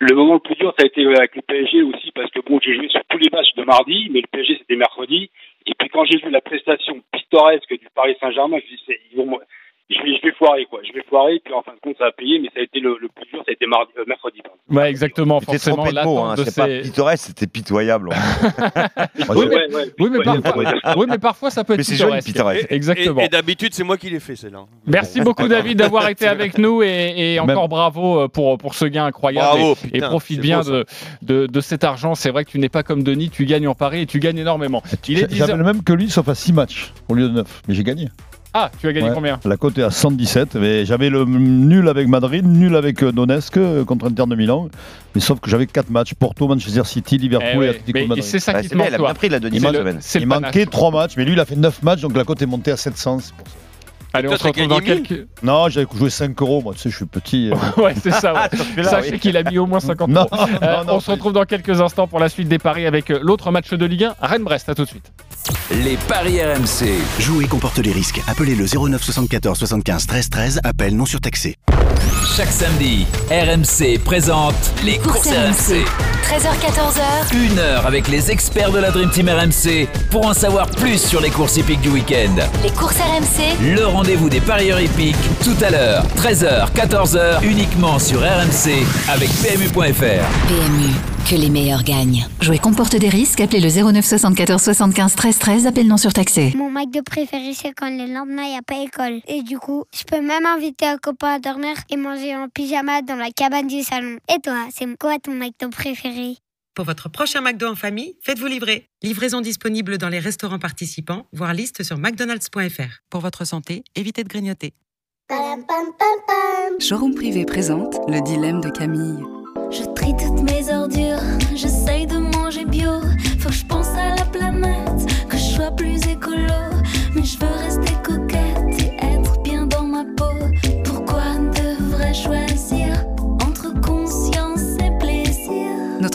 Le moment le plus dur, ça a été avec le PSG aussi, parce que bon, j'ai joué sur tous les matchs de mardi, mais le PSG c'était mercredi. Et puis quand j'ai vu la prestation pittoresque du Paris Saint-Germain, je me ils vont, je vais, je vais foirer quoi, je vais foirer. Puis en fin de compte, ça a payé, mais ça a été le, le plus dur, ça a été mardi, euh, mercredi. pardon. Ouais, exactement, t'es forcément, trompé de mots, hein, pas pittoresque, c'était pitoyable. Oui, mais- Ouais, ouais, Oui, mais, ouais, parfois, ouais, ouais. oui, mais parfois, ça peut être Mais joli, pittoresque. pittoresque. Exactement. Et, et d'habitude, c'est moi qui l'ai fait, celle-là. Merci beaucoup, David, d'avoir été avec nous et, et encore bravo euh, pour, pour ce gain incroyable. Bravo, et, et profite bien beau, ça. de, de, de cet argent. C'est vrai que tu n'es pas comme Denis, tu gagnes en pari et tu gagnes énormément. Il est 10 J'avais heures. le même que lui, sauf à 6 matchs au lieu de 9. Mais j'ai gagné. Ah, tu as gagné Ouais. combien La cote est à 117. Mais j'avais le nul avec Madrid, nul avec euh, Donetsk euh, contre Inter de Milan. Mais sauf que j'avais 4 matchs Porto, Manchester City, Eh Liverpool ouais, et Atlético mais Madrid. C'est ça Ouais, qui te c'est bien, manque, il a bien pris la Denis Il panache. manquait 3 matchs, mais lui il a fait 9 matchs, donc la cote est montée à 700. c'est pour ça. Allez, on se retrouve dans quelques. Non, j'avais joué 5 euros, moi, tu sais, je suis petit. euh. Ouais, c'est ça. ouais. celui-là, Sachez oui. qu'il a mis au moins 50 non, euros. non, Euh, non, on se retrouve dans quelques instants pour la suite des paris avec euh, l'autre match de Ligue 1, Rennes-Brest. À tout de suite. Les paris RMC. Jouer comporte les risques. Appelez le 09 74 75 13 13. Appel non surtaxé. Chaque samedi, RMC présente les courses RMC. 13h14h. Une heure avec les experts de la Dream Team RMC pour en savoir plus sur les courses hippiques du week-end. Les courses RMC. Le rendez-vous des parieurs hippiques tout à l'heure, 13h, 14h, uniquement sur RMC avec PMU.fr. PMU, que les meilleurs gagnent. Jouer comporte des risques. Appelez le 09 74 75 13 13. Appel non surtaxé. Mon McDo préféré, c'est quand le lendemain, il n'y a pas école. Et du coup, je peux même inviter un copain à dormir et manger en pyjama dans la cabane du salon. Et toi, c'est quoi ton McDo préféré? Pour votre prochain McDo en famille, faites-vous livrer. Livraison disponible dans les restaurants participants, voire liste sur mcdonalds.fr. Pour votre santé, évitez de grignoter. Showroom privé présente le dilemme de Camille. Je trie toutes mes ordures, j'essaye de manger bio. Faut que je pense à la planète, que je sois plus écolo. Mais je veux rester coquette et être bien dans ma peau. Pourquoi devrais-je choisir entre conscience et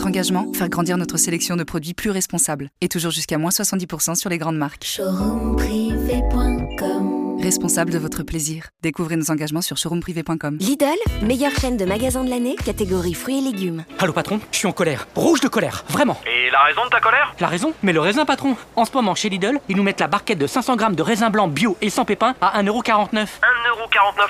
engagement, faire grandir notre sélection de produits plus responsables. Et toujours jusqu'à moins 70% sur les grandes marques. Showroomprivé.com Responsable de votre plaisir. Découvrez nos engagements sur showroomprivé.com. Lidl, meilleure chaîne de magasins de l'année, catégorie fruits et légumes. Allô patron, je suis en colère. Rouge de colère, vraiment. Et la raison de ta colère? La raison? Mais le raisin patron. En ce moment chez Lidl, ils nous mettent la barquette de 500 grammes de raisin blanc bio et sans pépins à 1,49€. 1,49€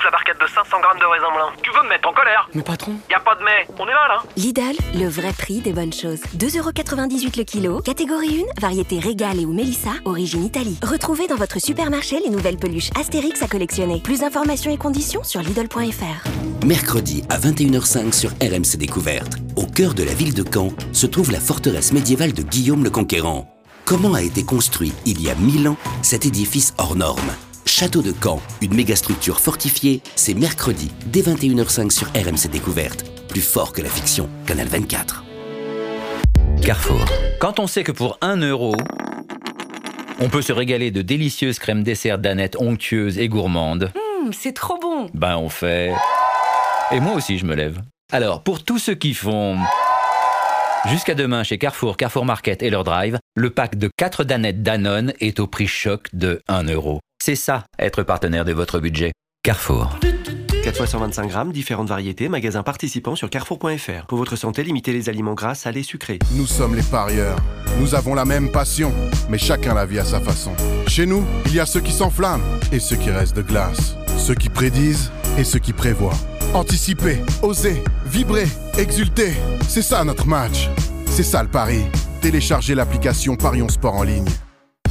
la barquette de 500 grammes de raisin blanc. Tu veux me mettre en colère? Mais patron Y a pas de mais, on est mal hein Lidl, le vrai prix des bonnes choses. 2,98€ le kilo, catégorie 1, variété Régale et ou Mélissa, origine Italie. Retrouvez dans votre supermarché les nouvelles peluches Astérix à collectionner. Plus d'informations et conditions sur Lidl.fr. Mercredi à 21h05 sur RMC Découverte. Au cœur de la ville de Caen se trouve la forteresse médiévale de Guillaume le Conquérant. Comment a été construit il y a 1000 ans cet édifice hors norme? Château de Caen, une mégastructure fortifiée, c'est mercredi dès 21h05 sur RMC Découverte. Plus fort que la fiction, Canal 24. Carrefour. Quand on sait que pour 1 euro, on peut se régaler de délicieuses crèmes dessert danettes onctueuses et gourmandes, Hum, c'est trop bon. ben on fait... Et moi aussi je me lève. Alors, pour tous ceux qui font... Jusqu'à demain chez Carrefour, Carrefour Market et leur drive, le pack de 4 danettes Danone est au prix choc de 1 euro. C'est ça, être partenaire de votre budget. Carrefour. 4 fois 125 grammes, différentes variétés, magasins participants sur carrefour.fr. Pour votre santé, limitez les aliments gras, salés, sucrés. Nous sommes les parieurs. Nous avons la même passion, mais chacun la vit à sa façon. Chez nous, il y a ceux qui s'enflamment et ceux qui restent de glace. Ceux qui prédisent et ceux qui prévoient. Anticiper, oser, vibrer, exulter. C'est ça notre match. C'est ça le pari. Téléchargez l'application Parions Sport en ligne.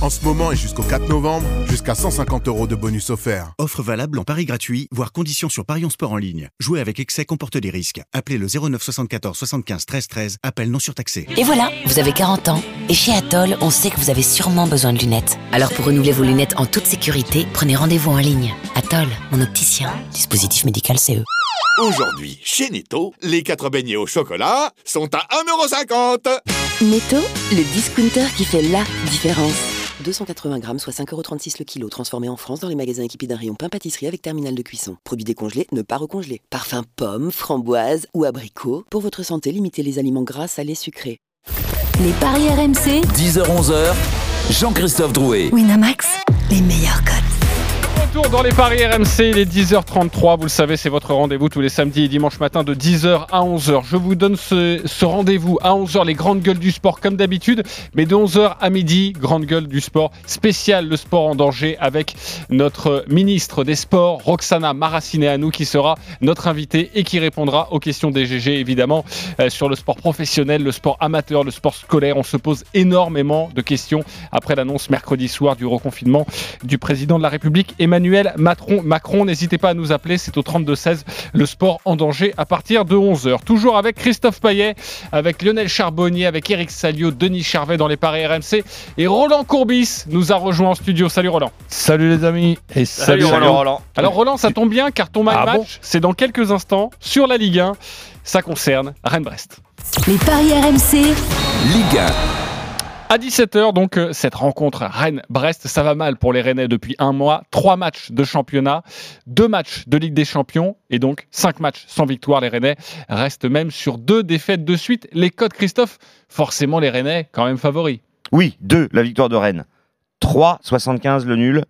En ce moment et jusqu'au 4 novembre, jusqu'à 150 euros de bonus offerts. Offre valable en pari gratuit, voire conditions sur Parions Sport en ligne. Jouer avec excès comporte des risques. Appelez le 09 74 75 13 13. Appel non surtaxé. Et voilà, vous avez 40 ans. Et chez Atoll, on sait que vous avez sûrement besoin de lunettes. Alors pour renouveler vos lunettes en toute sécurité, prenez rendez-vous en ligne. Atoll, mon opticien. Dispositif médical CE. Aujourd'hui, chez Netto, les 4 beignets au chocolat sont à 1,50€. Netto, le discounter qui fait la différence. 280 grammes, soit 5,36€ le kilo, transformé en France dans les magasins équipés d'un rayon pain pâtisserie avec terminal de cuisson. Produits décongelés, ne pas recongeler. Parfum pomme, framboise ou abricot. Pour votre santé, limitez les aliments gras, salés, sucrés. Les paris RMC, 10h-11h, Jean-Christophe Drouet. Winamax, les meilleurs codes. Dans les paris RMC, il est 10h33. Vous le savez, c'est votre rendez-vous tous les samedis et dimanches matin de 10h à 11h. Je vous donne ce, ce rendez-vous à 11h, les grandes gueules du sport comme d'habitude, mais de 11h à midi, grande gueule du sport spécial, le sport en danger avec notre ministre des Sports, Roxana Maracineanu, qui sera notre invitée et qui répondra aux questions des GG, évidemment, euh, sur le sport professionnel, le sport amateur, le sport scolaire. On se pose énormément de questions après l'annonce mercredi soir du reconfinement du président de la République, Emmanuel Macron. Macron, n'hésitez pas à nous appeler, c'est au 32-16, le sport en danger à partir de 11h. Toujours avec Christophe Paillet, avec Lionel Charbonnier, avec Eric Salio, Denis Charvet dans les paris RMC et Roland Courbis nous a rejoint en studio. Salut Roland. Salut les amis et salut, Roland. Alors Roland, ça tombe bien car ton my Ah match, bon c'est dans quelques instants sur la Ligue 1. Ça concerne Rennes-Brest. Les paris RMC, Ligue 1. À 17h, donc, euh, cette rencontre Rennes-Brest, ça va mal pour les Rennais depuis un mois. Trois matchs de championnat, deux matchs de Ligue des Champions et donc cinq matchs sans victoire. Les Rennais restent même sur deux défaites de suite. Les codes, Christophe, forcément les Rennais quand même favoris. Oui, 2, la victoire de Rennes. 3,75 le nul.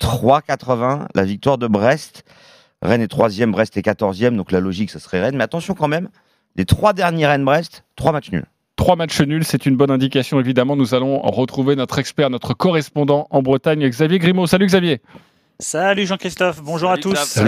3,80 la victoire de Brest. Rennes est troisième, Brest est quatorzième, donc la logique, ça serait Rennes. Mais attention quand même, les trois derniers Rennes-Brest, trois matchs nuls. Trois matchs nuls, c'est une bonne indication évidemment. Nous allons retrouver notre expert, notre correspondant en Bretagne, Xavier Grimaud. Salut Xavier. Salut Jean-Christophe, bonjour à tous.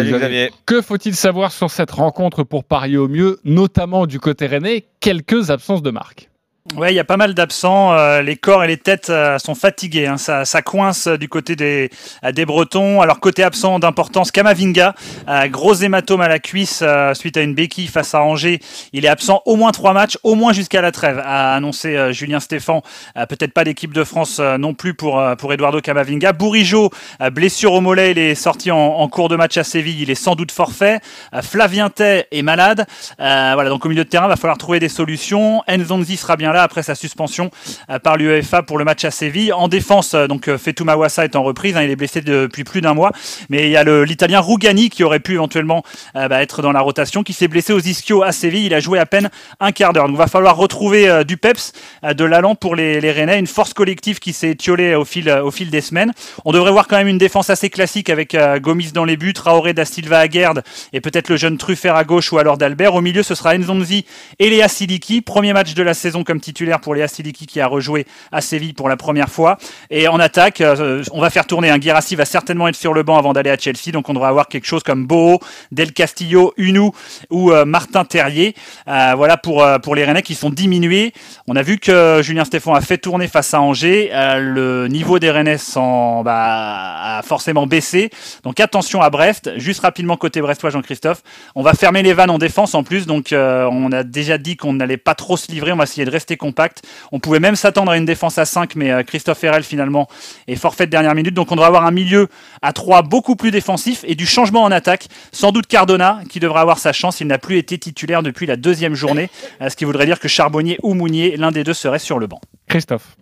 Que faut-il savoir sur cette rencontre pour parier au mieux, notamment du côté rennais? Quelques absences de marque. Ouais, il y a pas mal d'absents. euh, les corps et les têtes euh, sont fatigués. hein. Ça, ça coince euh, du côté des, euh, des Bretons. Alors côté absent d'importance, Kamavinga, euh, gros hématome à la cuisse suite à une béquille face à Angers. Il est absent au moins trois matchs, au moins jusqu'à la trêve, a annoncé Julien Stéphan. Peut-être pas l'équipe de France non plus pour pour Eduardo Camavinga. Bourigeau, blessure au mollet, il est sorti en, en cours de match à Séville. Il est sans doute forfait. Flavien Tay est malade. Voilà, donc au milieu de terrain, va falloir trouver des solutions. Nzonzi sera bien là. Après sa suspension euh, par l'UEFA pour le match à Séville. En défense, euh, donc euh, Mawassa est en reprise, hein, il est blessé depuis plus d'un mois, mais il y a l'Italien Rugani qui aurait pu éventuellement bah, être dans la rotation, qui s'est blessé aux ischio à Séville. Il a joué à peine un quart d'heure. Donc il va falloir retrouver du peps, de l'allant pour les, les Rennais, une force collective qui s'est étiolée au fil, au fil des semaines. On devrait voir quand même une défense assez classique avec Gomis dans les buts, Traoré, Da Silva à Guerde et peut-être le jeune Truffert à gauche ou alors d'Albert. Au milieu, ce sera Nzonzi et Léa Siliki. Premier match de la saison comme titulaire pour Léa Siliki qui a rejoué à Séville pour la première fois. Et en attaque, euh, on va faire tourner un Guirassi va certainement être sur le banc avant d'aller à Chelsea. Donc on devrait avoir quelque chose comme Boho, Del Castillo, Unou ou euh, Martin Terrier. Euh, voilà pour, pour les Rennais qui sont diminués. On a vu que Julien Stéphan a fait tourner face à Angers. Le niveau des Rennais s'en- bah, a forcément baissé. Donc attention à Brest. Juste rapidement côté brestois, Jean-Christophe. On va fermer les vannes en défense en plus. Donc on a déjà dit qu'on n'allait pas trop se livrer. On va essayer de rester compact. On pouvait même s'attendre à une défense à 5, mais euh, Christophe Herrel finalement est forfait de dernière minute. Donc on devrait avoir un milieu à 3 beaucoup plus défensif et du changement en attaque. Sans doute Cardona qui devra avoir sa chance. Il n'a plus été titulaire depuis la deuxième journée. Euh, Ce qui voudrait dire que Charbonnier ou Mounier, l'un des deux serait sur le banc. Christophe.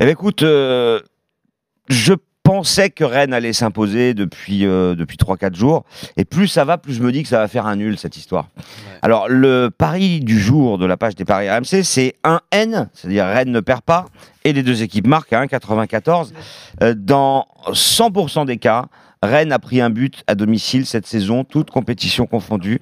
Eh bien, écoute, euh, je pensais que Rennes allait s'imposer depuis, euh, depuis 3-4 jours. Et plus ça va, plus je me dis que ça va faire un nul, cette histoire. Alors, le pari du jour de la page des paris RMC, c'est 1N, c'est-à-dire Rennes ne perd pas, et les deux équipes marquent à 1,94. Euh, dans 100% des cas, Rennes a pris un but à domicile cette saison, toute compétition confondue.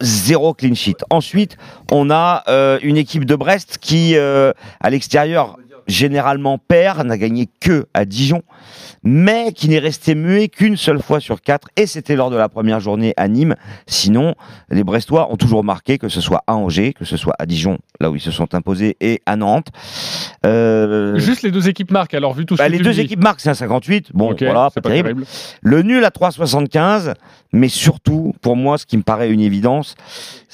Zéro clean sheet. Ensuite, on a euh, une équipe de Brest qui, euh, à l'extérieur, généralement perd, n'a gagné que à Dijon, mais qui n'est resté muet qu'une seule fois sur quatre, et c'était lors de la première journée à Nîmes. Sinon, les Brestois ont toujours marqué, que ce soit à Angers, que ce soit à Dijon, là où ils se sont imposés, et à Nantes. Euh, Juste les deux équipes marquent, alors vu tout ce bah, que les tu deux dis. équipes marquent, c'est un 58. Bon, voilà, pas, pas terrible. terrible. Le nul à 3,75, mais surtout, pour moi, ce qui me paraît une évidence,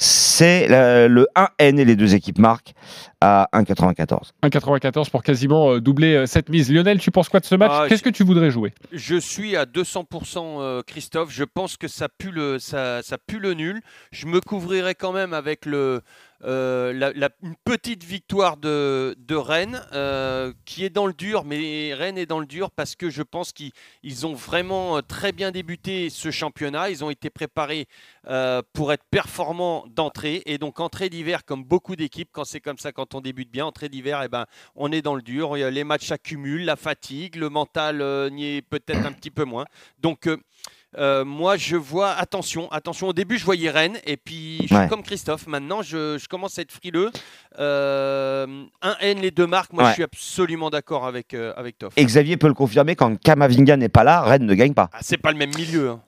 c'est le, le 1N et les deux équipes marquent à 1,94. 1,94 pour quasiment euh, doubler euh, cette mise. Lionel, tu penses quoi de ce match Ah, Qu'est-ce que tu voudrais jouer? Je suis à 200% euh, Christophe. Je pense que ça pue le, ça, ça pue le nul. Je me couvrirai quand même avec le, euh, la, une petite victoire de, Rennes euh, qui est dans le dur, mais Rennes est dans le dur parce que je pense qu'ils ils ont vraiment euh, très bien débuté ce championnat. Ils ont été préparés pour être performants d'entrée. Et donc entrée d'hiver comme beaucoup d'équipes quand c'est comme ça quand on débute bien entrée d'hiver et ben on est dans le dur. Les matchs s'accumulent. La fatigue le mental n'y est peut-être un petit peu moins. Donc euh, moi je vois attention attention au début je voyais Rennes et puis je suis comme Christophe maintenant je, je commence à être frileux Euh, un N les deux marques moi Ouais. je suis absolument d'accord avec euh, avec Toff Et Xavier peut le confirmer, quand Kamavinga n'est pas là, Rennes ne gagne pas. Ah, c'est pas le même milieu hein.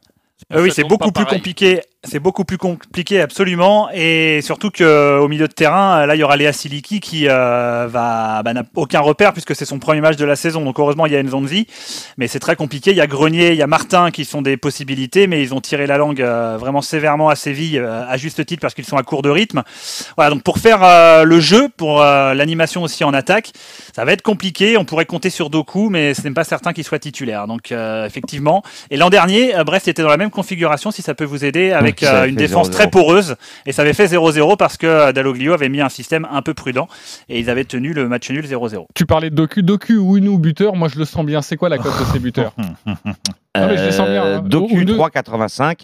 Euh, oui, c'est beaucoup plus pareil. compliqué. C'est beaucoup plus compliqué, absolument. Et surtout qu'au milieu de terrain, là, il y aura Léa Siliki qui euh, va bah, n'a aucun repère puisque c'est son premier match de la saison. Donc heureusement, il y a Nzonzi, mais c'est très compliqué. Il y a Grenier, il y a Martin qui sont des possibilités, mais ils ont tiré la langue euh, vraiment sévèrement à Séville, euh, à juste titre parce qu'ils sont à court de rythme. Voilà. Donc pour faire euh, le jeu, pour euh, l'animation aussi en attaque, ça va être compliqué. On pourrait compter sur Doku, mais ce n'est pas certain qu'il soit titulaire. Donc euh, effectivement. Et l'an dernier, euh, Brest était dans la même configuration, si ça peut vous aider, avec euh, une défense 0-0. très poreuse. Et ça avait fait 0-0 parce que euh, Dalloglio avait mis un système un peu prudent. Et ils avaient tenu le match nul 0-0. Tu parlais de Doku, Doku ou Unou buteur, moi je le sens bien. C'est quoi la cote de ces buteurs? Ah, mais je les sens bien, Euh, hein. Doku Ou- ou deux. 3,85,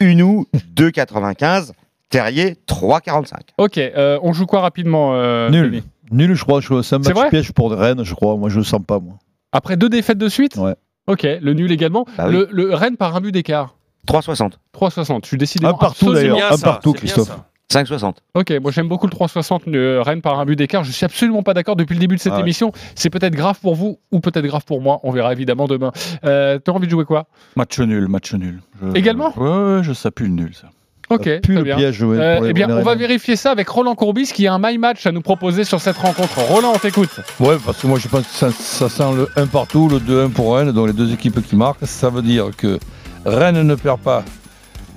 Unou 2,95, Terrier 3,45. Ok, euh, on joue quoi rapidement euh, Nul. Nul, je crois. je- C'est un C'est match piège pour Rennes, je crois. Moi, je le sens pas, moi. Après deux défaites de suite? Ouais. Ok, le nul également. Bah oui. le, le Rennes par un but d'écart. 3,60. 3,60. Je suis décidément Un partout, d'ailleurs. Un partout, Christophe. 5,60. Ok, moi j'aime beaucoup le 3,60 euh, Rennes par un but d'écart. Je suis absolument pas d'accord depuis le début de cette Ah ouais. émission. C'est peut-être grave pour vous ou peut-être grave pour moi. On verra évidemment demain. Euh, T'as envie de jouer quoi? Match nul, match nul. Je- Également? Ouais, ouais, je ça pue le nul, ça. Ok, le bien. piège, ouais, Euh, eh bien, on va vérifier ça avec Roland Courbis qui a un my match à nous proposer sur cette rencontre. Roland, on t'écoute. Ouais, parce que moi je pense que ça, ça sent le 1 partout, le 2-1 pour Rennes, donc les deux équipes qui marquent. Ça veut dire que Rennes ne perd pas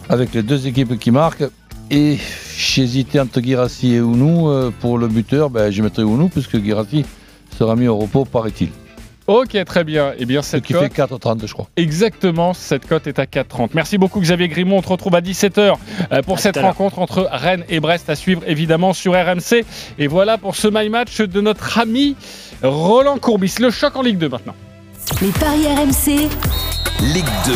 avec les deux équipes qui marquent. Et j'hésitais entre Girassi et Ounou. euh, pour le buteur, ben, je mettrais Ounou puisque Girassi sera mis au repos, paraît-il. Ok, très bien. Eh bien, cette qui cote, fait 4,30 je crois. Exactement, cette cote est à 4,30. Merci beaucoup Xavier Grimont. On te retrouve à 17h pour À cette rencontre entre Rennes et Brest à suivre évidemment sur RMC. Et voilà pour ce My Match de notre ami Roland Courbis. Le choc en Ligue 2 maintenant. Les paris RMC, Ligue 2.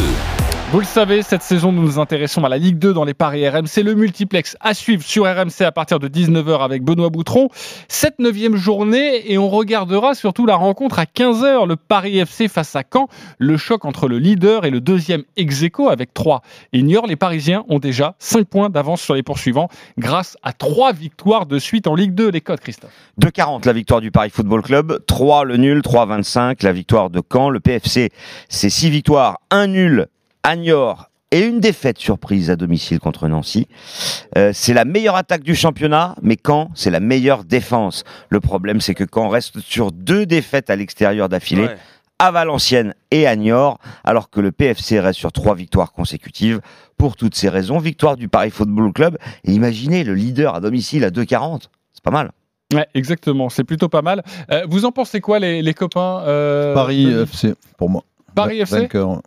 Vous le savez, cette saison, nous nous intéressons à la Ligue 2 dans les paris RMC, le multiplex à suivre sur RMC à partir de 19h avec Benoît Boutron. Cette neuvième journée et on regardera surtout la rencontre à 15h, le Paris FC face à Caen, le choc entre le leader et le deuxième ex avec 3. Et Niort, les Parisiens ont déjà 5 points d'avance sur les poursuivants grâce à 3 victoires de suite en Ligue 2. Les codes, Christophe. 2,40 la victoire du Paris Football Club, 3 le nul, 3,25 la victoire de Caen. Le PFC, c'est 6 victoires, 1 nul à Niort et une défaite surprise à domicile contre Nancy. Euh, c'est la meilleure attaque du championnat, mais Caen, c'est la meilleure défense. Le problème, c'est que Caen reste sur deux défaites à l'extérieur d'affilée. Ouais. à Valenciennes et à Niort, alors que le PFC reste sur trois victoires consécutives. Pour toutes ces raisons, victoire du Paris Football Club. Et imaginez le leader à domicile à 2,40. C'est pas mal. Ouais, exactement, c'est plutôt pas mal. Euh, vous en pensez quoi, les, les copains euh, Paris FC, pour moi. Paris FC Vainqueur.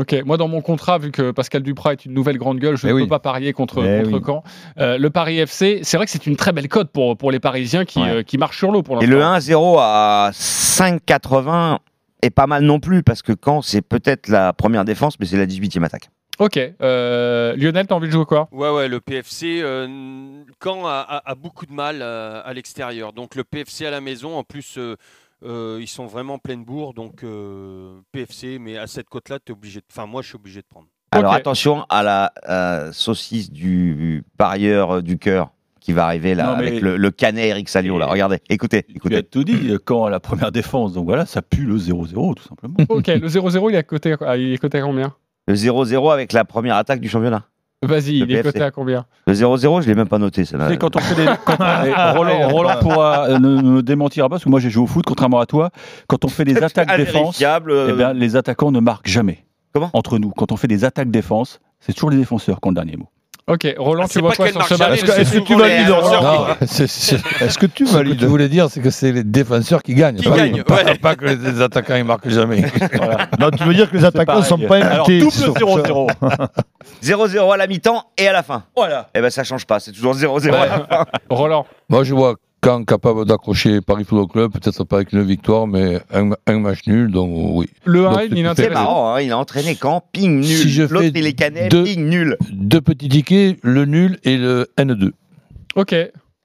Ok, moi dans mon contrat, vu que Pascal Duprat est une nouvelle grande gueule, je Eh ne oui. peux pas parier contre, Eh contre oui. Caen. Euh, le Paris FC, c'est vrai que c'est une très belle cote pour, pour les Parisiens qui, Ouais. euh, qui marchent sur l'eau pour Et l'instant. le 1-0 à 5,80 est pas mal non plus, parce que Caen, c'est peut-être la première défense, mais c'est la 18e attaque. Ok, euh, Lionel, t'as envie de jouer quoi? Ouais, ouais, le PFC, euh, Caen a, a- a beaucoup de mal à l'extérieur. Donc le PFC à la maison, en plus, euh, euh, ils sont vraiment en pleine bourre. Donc euh, PFC, mais à cette cote-là, tu es obligé de... Enfin, moi, je suis obligé de prendre. Alors attention à la euh, saucisse du parieur euh, du cœur qui va arriver là Non, avec le, le canet Eric Salio là. Regardez, écoutez, Tu as écoutez. tout dit quand la première défense. Donc voilà, ça pue le 0-0 tout simplement. Ok, le 0-0, il est coté, à- il est coté à combien? Le 0-0 avec la première attaque du championnat. Vas-y, il est coté à combien Le 0-0, je l'ai même pas noté. Ça sais, quand on fait des. quand- Eh, Roland, Roland pourra euh, ne me démentira pas, parce que moi j'ai joué au foot, contrairement à toi. Quand on fait des attaques défense, euh, eh bien, les attaquants ne marquent jamais. Comment? Entre nous. Quand on fait des attaques défense, c'est toujours les défenseurs qui ont le dernier mot. Ok, Roland, Ah, tu vois pas quoi sur ce match Est-ce que, tu valides Est-ce que tu Ce que valides tu voulais dire, c'est que c'est les défenseurs qui gagnent. Qui pas, gagnent, pas, ouais. pas que les attaquants ne marquent jamais. Voilà. Non, tu veux dire que les attaquants ne sont pas invités double sur- 0-0. 0-0 à la mi-temps et à la fin. Voilà. Eh ben ça change pas, c'est toujours 0-0 à la fin. Roland, Moi, je vois Caen capable d'accrocher Paris Football Club, peut-être pas avec une victoire, mais un, un match nul, donc oui. le Donc, 1 il est c'est marrant, hein, il a entraîné quand? Ping nul. Si je L'autre il est canet, deux- ping nul. Deux petits tickets, le nul et le N2. Ok,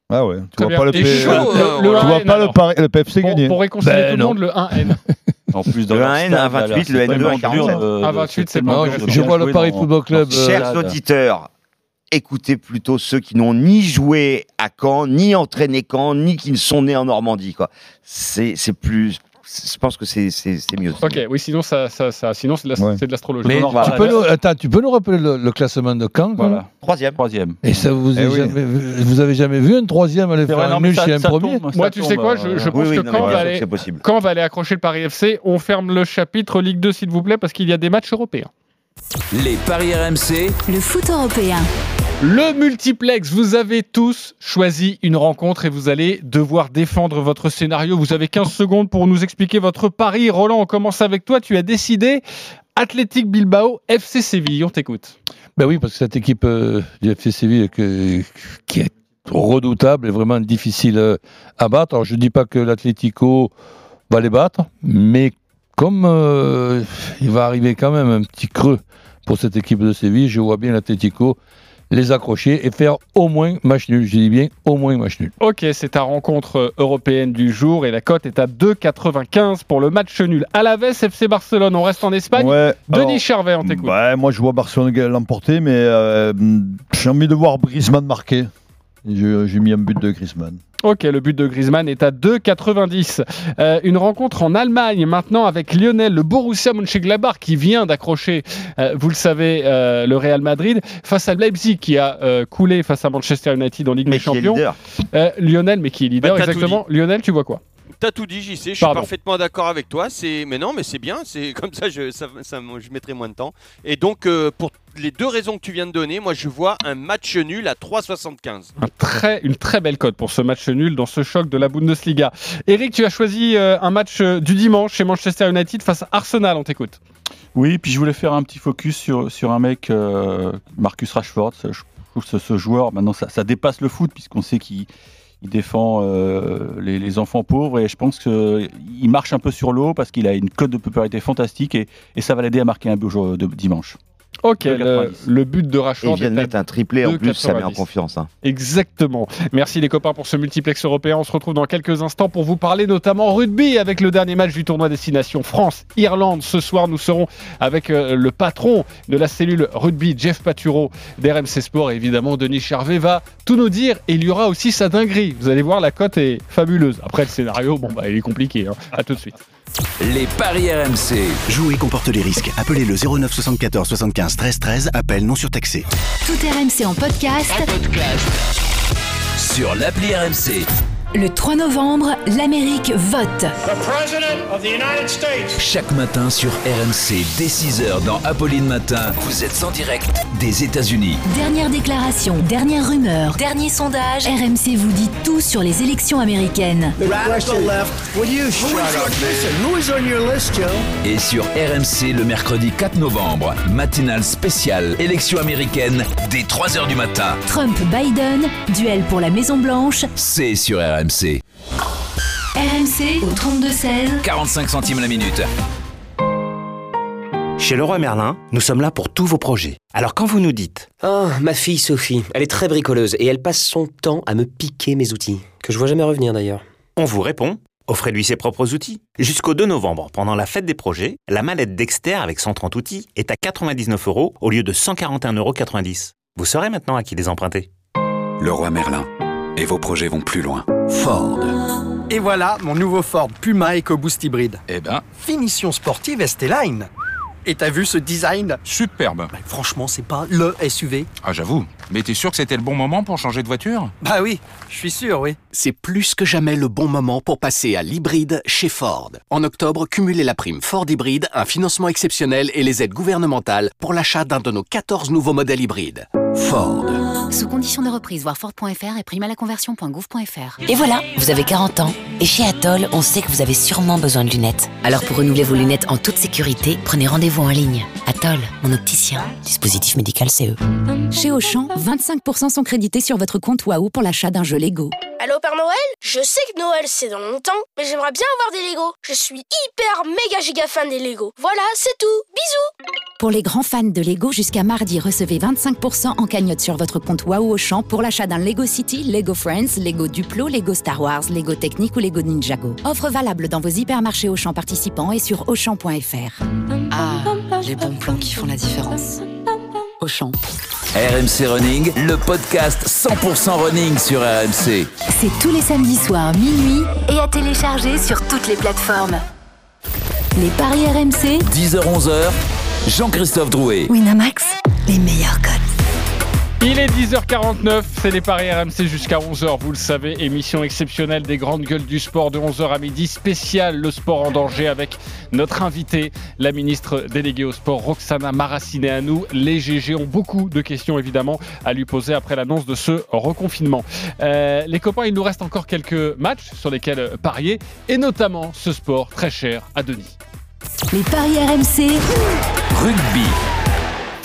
Ah ouais, tu Très vois bien. pas le, Et P- chaud, le- euh, tu Roland. vois pas le. Paris- le PFC gagner. pour réconcilier Ben, tout le monde, le 1N. En plus, dans Le leur 1N, stade, un 28, là, le c'est N2, tellement un 48. dur de- Un de- 28, c'est pas je vois le Paris Football Club. euh, Chers stade. auditeurs, écoutez plutôt ceux qui n'ont ni joué à Caen, ni entraîné Caen, ni qui ne sont nés en Normandie. quoi. C'est c'est plus. Je pense que c'est c'est- c'est mieux. Ok, oui, sinon, ça, ça, ça- sinon c'est de la- Ouais. c'est de l'astrologie. Mais tu, peux nous, attends, tu peux nous rappeler le, le classement de Caen Voilà. Troisième. Troisième. Et ça vous, Eh oui. jamais, vous avez jamais vu un troisième aller C'est faire un nul chez un premier? tombe, Moi, tu sais quoi, euh, je, je Oui, pense oui, que non, quand mais va aller, quand va aller accrocher le Paris FC, on ferme le chapitre Ligue 2, s'il vous plaît, parce qu'il y a des matchs européens. Les paris RMC, le foot européen. Le multiplex, vous avez tous choisi une rencontre et vous allez devoir défendre votre scénario. Vous avez 15 secondes pour nous expliquer votre pari. Roland, on commence avec toi. Tu as décidé Athletic Bilbao, FC Séville. On t'écoute. Ben oui, parce que cette équipe euh, du FC Séville qui est redoutable et vraiment difficile euh, à battre. Je ne dis pas que l'Atlético va les battre, mais comme euh, il va arriver quand même un petit creux pour cette équipe de Séville, je vois bien l'Atlético les accrocher et faire au moins match nul. Je dis bien au moins match nul. Ok, c'est ta rencontre européenne du jour et la cote est à 2,95 pour le match nul. Alaves, FC Barcelone, on reste en Espagne. Ouais, Denis alors, Charvet, on t'écoute. Ouais, moi je vois Barcelone l'emporter, mais euh, j'ai envie de voir Griezmann marquer. J'ai mis un but de Griezmann. Ok, le but de Griezmann est à 2,90. Euh, une rencontre en Allemagne maintenant avec Lionel, le Borussia Mönchengladbach qui vient d'accrocher, euh, vous le savez, euh, le Real Madrid face à Leipzig qui a euh, coulé face à Manchester United en Ligue Mais des qui est Champions. leader. Euh, Lionel, mais qui est leader Bah, exactement. Lionel, tu vois quoi? T'as tout dit, JC, je suis Pardon. parfaitement d'accord avec toi. C'est, mais non, mais c'est bien. C'est comme ça, je, ça, ça- je mettrai moins de temps. Et donc, euh, pour les deux raisons que tu viens de donner, moi je vois un match nul à 3,75. Un très, une très belle cote pour ce match nul dans ce choc de la Bundesliga. Eric, tu as choisi euh, un match euh, du dimanche chez Manchester United face à Arsenal, on t'écoute. Oui, puis je voulais faire un petit focus sur, sur un mec, euh, Marcus Rashford. Je trouve que ce, ce joueur, maintenant, ça, ça dépasse le foot, puisqu'on sait qu'il il défend euh, les, les enfants pauvres, et je pense qu'il marche un peu sur l'eau, parce qu'il a une cote de popularité fantastique, et, et ça va l'aider à marquer un beau jour de dimanche. Ok, le, le but de Et Rashford. il vient de mettre un triplé en plus, ça met en 2,90. confiance. hein. Exactement. Merci les copains pour ce multiplex européen. On se retrouve dans quelques instants pour vous parler notamment rugby avec le dernier match du tournoi Destination France-Irlande. Ce soir, nous serons avec euh, le patron de la cellule rugby, Jeff Paturo d'RMC Sport. Et évidemment, Denis Charvet va tout nous dire. Et il y aura aussi sa dinguerie. Vous allez voir, la cote est fabuleuse. Après, le scénario, bon, bah, il est compliqué. Hein. À tout de suite. Les paris RMC. Jouer comporte les risques. Appelez le 09 74 75 13 13. Appel non surtaxé. Tout RMC en podcast. Sur l'appli RMC. Le 3 novembre, l'Amérique vote. Chaque matin sur RMC, dès 6h dans Apolline Matin, vous êtes en direct des États-Unis. Dernière déclaration, dernière rumeur, dernier sondage. RMC vous dit tout sur les élections américaines. Et sur RMC le mercredi 4 novembre, matinale spéciale, élection américaine, dès 3h du matin. Trump-Biden, duel pour la Maison-Blanche. C'est sur RMC. RMC au 32-16. 45 centimes la minute. Chez Leroy Merlin, nous sommes là pour tous vos projets. Alors quand vous nous dites Oh, ma fille Sophie, elle est très bricoleuse et elle passe son temps à me piquer mes outils, que je vois jamais revenir d'ailleurs. On vous répond Offrez-lui ses propres outils. Jusqu'au 2 novembre, pendant la fête des projets, la mallette Dexter avec 130 outils est à 99 euros au lieu de 141,90 euros. Vous saurez maintenant à qui les emprunter. Leroy Merlin. Et vos projets vont plus loin. Ford. Et voilà mon nouveau Ford Puma EcoBoost hybride. Eh ben, Finition sportive ST-Line. Et t'as vu ce design? Superbe. Franchement, c'est pas le SUV. Ah, j'avoue. Mais t'es sûr que c'était le bon moment pour changer de voiture? Bah oui, je suis sûr, oui. C'est plus que jamais le bon moment pour passer à l'hybride chez Ford. En octobre, cumulez la prime Ford Hybride, un financement exceptionnel et les aides gouvernementales pour l'achat d'un de nos 14 nouveaux modèles hybrides. Ford. Sous condition de reprise, voir Ford.fr et prime à la conversion.gouv.fr. Et voilà, vous avez 40 ans. Et chez Atoll, on sait que vous avez sûrement besoin de lunettes. Alors pour renouveler vos lunettes en toute sécurité, prenez rendez-vous en ligne. Atoll, mon opticien. Dispositif médical CE. Chez Auchan, 25% sont crédités sur votre compte Waouh pour l'achat d'un jeu Lego. Allô Père Noël? Je sais que Noël c'est dans longtemps, mais j'aimerais bien avoir des Lego. Je suis hyper méga giga fan des Lego. Voilà, c'est tout. Bisous Pour les grands fans de Lego, jusqu'à mardi, recevez 25% en cagnotte sur votre compte Waouh Auchan pour l'achat d'un Lego City, Lego Friends, Lego Duplo, Lego Star Wars, Lego Technique ou Lego Ninjago. Offre valable dans vos hypermarchés Auchan participants et sur Auchan.fr. Ah, les bons plans qui font la différence. Auchan. RMC Running, le podcast 100% running sur RMC. C'est tous les samedis soirs minuit et à télécharger sur toutes les plateformes. Les paris RMC, 10h-11h, Jean-Christophe Drouet. Winamax, les meilleurs codes. Il est 10h49, c'est les paris RMC jusqu'à 11h, vous le savez, émission exceptionnelle des grandes gueules du sport de 11h à midi, spécial le sport en danger avec notre invitée, la ministre déléguée au sport Roxana Maracineanu. Les GG ont beaucoup de questions évidemment à lui poser après l'annonce de ce reconfinement. Euh, les copains, il nous reste encore quelques matchs sur lesquels parier et notamment ce sport très cher à Denis. Les paris RMC, Rugby.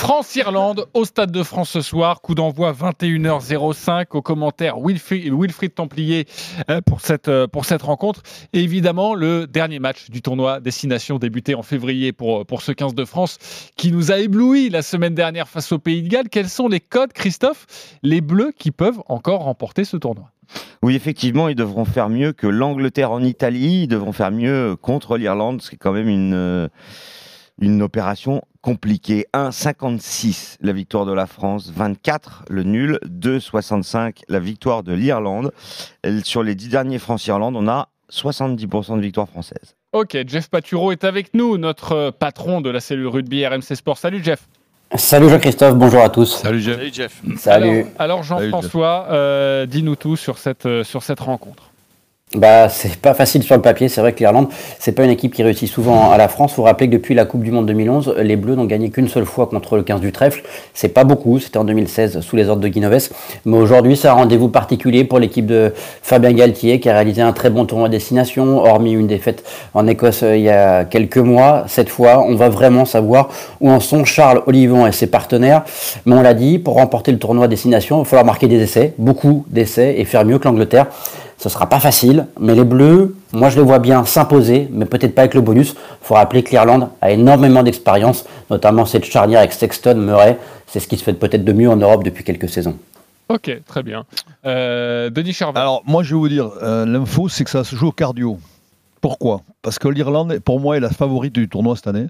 France-Irlande au Stade de France ce soir. Coup d'envoi 21h05. Au commentaire Wilfried, Templier euh, pour cette, euh, pour cette rencontre. Évidemment, le dernier match du tournoi Destination débuté en février pour, pour ce 15 de France qui nous a ébloui la semaine dernière face au Pays de Galles. Quels sont les codes, Christophe? Les Bleus qui peuvent encore remporter ce tournoi Oui, effectivement, ils devront faire mieux que l'Angleterre en Italie. Ils devront faire mieux contre l'Irlande, ce qui est quand même euh, une opération compliquée. 1,56 la victoire de la France, 24 le nul, 2,65 la victoire de l'Irlande. Sur les dix derniers France-Irlande, on a 70% de victoire française. Ok, Jeff Paturo est avec nous, notre euh, patron de la cellule rugby RMC Sport. Salut Jeff. Salut Jean-Christophe, bonjour à tous. Salut Jeff. Salut Jeff. Salut. Alors, alors Jean-François, euh, dis-nous tout sur cette, euh, sur cette rencontre. Bah, c'est pas facile sur le papier. C'est vrai que l'Irlande, c'est pas une équipe qui réussit souvent à la France. Faut rappeler que depuis la Coupe du Monde 2011, les Bleus n'ont gagné qu'une seule fois contre le 15 du trèfle. C'est pas beaucoup. C'était en 2016 sous les ordres de Guinoves. Mais aujourd'hui, c'est un rendez-vous particulier pour l'équipe de Fabien Galtier qui a réalisé un très bon tournoi à destination, hormis une défaite en Écosse euh, il y a quelques mois. Cette fois, on va vraiment savoir où en sont Charles Olivon et ses partenaires. Mais on l'a dit, pour remporter le tournoi à destination, il va falloir marquer des essais, beaucoup d'essais et faire mieux que l'Angleterre. Ce sera pas facile, mais les Bleus, moi je les vois bien s'imposer, mais peut-être pas avec le bonus. Il faut rappeler que l'Irlande a énormément d'expérience, notamment cette charnière avec Sexton, Murray. C'est ce qui se fait peut-être de mieux en Europe depuis quelques saisons. Ok, très bien. Euh, Denis Charvet. Alors, moi, je vais vous dire, euh, l'info, c'est que ça se joue au cardio. Pourquoi? Parce que l'Irlande, pour moi, est la favorite du tournoi cette année.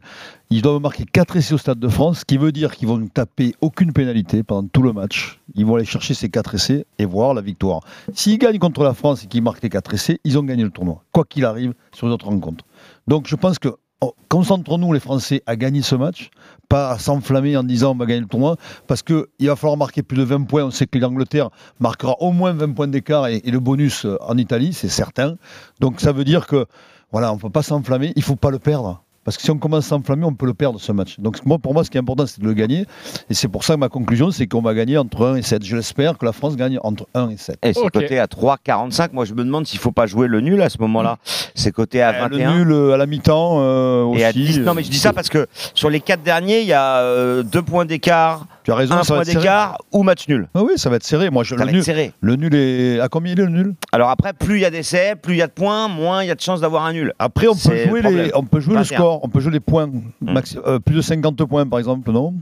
Ils doivent marquer 4 essais au Stade de France, ce qui veut dire qu'ils vont ne taper aucune pénalité pendant tout le match. Ils vont aller chercher ces 4 essais et voir la victoire. S'ils gagnent contre la France et qu'ils marquent les 4 essais, ils ont gagné le tournoi, quoi qu'il arrive sur les autres rencontres. Donc je pense que concentrons-nous les Français à gagner ce match, pas à s'enflammer en disant on va gagner le tournoi, parce qu'il va falloir marquer plus de 20 points. On sait que l'Angleterre marquera au moins 20 points d'écart et, et le bonus euh, en Italie, c'est certain. Donc ça veut dire que voilà, on ne peut pas s'enflammer, il ne faut pas le perdre. Parce que si on commence à s'enflammer, on peut le perdre ce match. Donc moi, pour moi, ce qui est important, c'est de le gagner. Et c'est pour ça que ma conclusion, c'est qu'on va gagner entre 1 et 7. Je l'espère que la France gagne entre 1 et 7. Et c'est coté à 3,45. Moi, je me demande s'il faut pas jouer le nul à ce moment-là. C'est coté à Euh, 21. Le nul euh, à la mi-temps euh, aussi. Et à 10, non mais je dis ça parce que sur les quatre derniers, il y a euh, deux points d'écart, Tu as raison, un ça point d'écart ou match nul. Ah oui, ça va être serré. Moi, je, Ça le, va nul, être serré. le nul est. À combien il est le nul? Alors après, plus il y a d'essais, plus il y a de points, moins il y a de chances d'avoir un nul. Après, on peut jouer, le les, on peut jouer le 21. score, on peut jouer les points. maxi- euh, plus de 50 points, par exemple, non?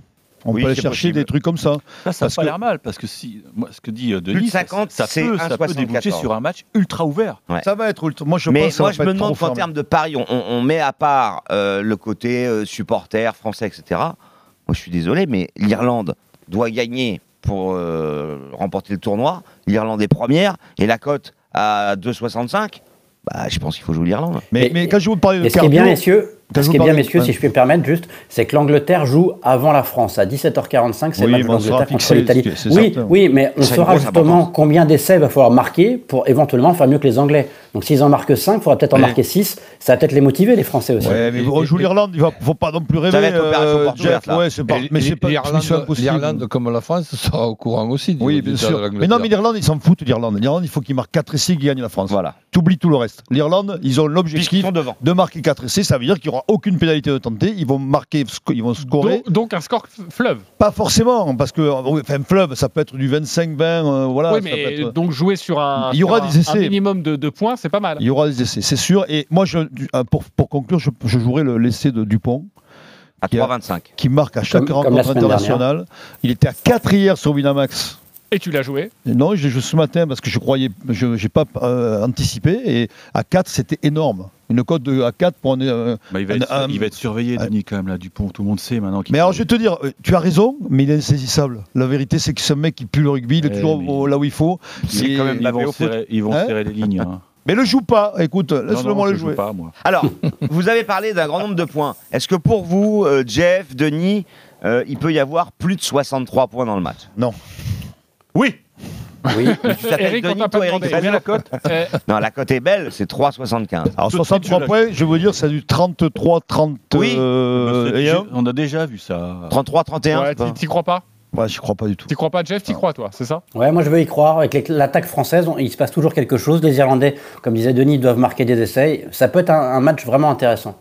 On Oui, peut aller chercher possible. des trucs comme ça. Ça, ça n'a Parce pas que- l'air mal, parce que si, moi, ce que dit euh, Plus Denis, de 50, ça, peut, ça peut 1,74. déboucher sur un match ultra ouvert. Ouais. Ça va être ultra. Moi, je mais pense que ça moi, je me demande qu'en termes de pari, on, on- on met à part euh, le côté euh, supporter français, etc. Moi, je suis désolé, mais l'Irlande doit gagner pour euh, remporter le tournoi. L'Irlande est première et la cote à 2,65. Bah, je pense qu'il faut jouer l'Irlande. Mais, mais quand je vous parlais de bien, messieurs, ce vous qui est bien, messieurs, ouais. si je peux me permettre juste, c'est que l'Angleterre joue avant la France à 17h45. C'est Oui, le match l'Angleterre contre l'Italie. Oui, certain. oui, mais on saura justement combien d'essais il va falloir marquer pour éventuellement faire mieux que les Anglais. Donc s'ils en marquent 5, il faudra peut-être en marquer 6. Ça va peut-être les motiver, les Français aussi. Ouais, mais on joue l'Irlande, il ne faut pas non plus rêver. euh, porte Jeff, ouverte, là. ouais, c'est pas, Et mais c'est pas l'Irlande-. L'Irlande, comme la France, sera au courant aussi. Oui, bien sûr. Mais non, mais l'Irlande, ils s'en foutent d'Irlande. L'Irlande, il faut qu'ils marquent 4 essais, qu'ils gagnent la France. Voilà. T'oublies tout le reste. L'Irlande, ils ont l'objectif de marquer 4 essais. Ça veut dire qu'il aura aucune pénalité de tenter. Ils vont marquer, sco- ils vont scorer. Donc, donc un score fleuve. Pas forcément, parce que oui, enfin, fleuve, ça peut être du 25-20. euh, voilà, oui, ça peut mais être- donc jouer sur un, Il y aura sur un- des essais. un minimum de, de points, c'est pas mal. Il y aura des essais, c'est sûr. Et moi, je, euh, pour, pour conclure, je, je jouerai le- l'essai de Dupont. À qui a- 3,25. Qui marque à chaque Comme- rencontre internationale. Il était à 4 hier sur Winamax. Et tu l'as joué Non, j'ai joué ce matin parce que je croyais, je n'ai pas euh, anticipé. Et à 4, c'était énorme. Une cote de à 4 pour un. euh, Bah, il, va un- être, un- il va être surveillé, Denis, quand même, là, Dupont. Tout le monde sait maintenant qu'il Mais alors, je vais te dire, euh, tu as raison, mais il est insaisissable. La vérité, c'est que ce mec qui pue le rugby, il est Ouais, toujours au- là où il faut. C'est quand même ils vont, serrer, ils vont Hein serrer les lignes. hein. Mais le joue pas, écoute, Non, laisse-le non, moi je le joue jouer. pas, moi. Alors, vous avez parlé d'un grand nombre de points. Est-ce que pour vous, euh, Jeff, Denis, euh, il peut y avoir plus de 63 points dans le match? Non. Oui Oui. Tu t'appelles Eric, on Denis, t'a pas toi, Eric, demandé. t'as bien la cote Non, la cote est belle, c'est 3,75. Alors, Tout de suite, 63 je points, je veux dire, c'est du 33, 30 Oui. euh, et c'est- un. on a déjà vu ça. 33, 31 ouais, c'est pas- t'y- T'y crois pas? Ouais, je crois pas du tout. T'y crois pas, Jeff T'y crois, toi, c'est ça? Ouais, moi je veux y croire. Avec les- l'attaque française, on- il se passe toujours quelque chose. Les Irlandais, comme disait Denis, doivent marquer des essais. Ça peut être un, un match vraiment intéressant.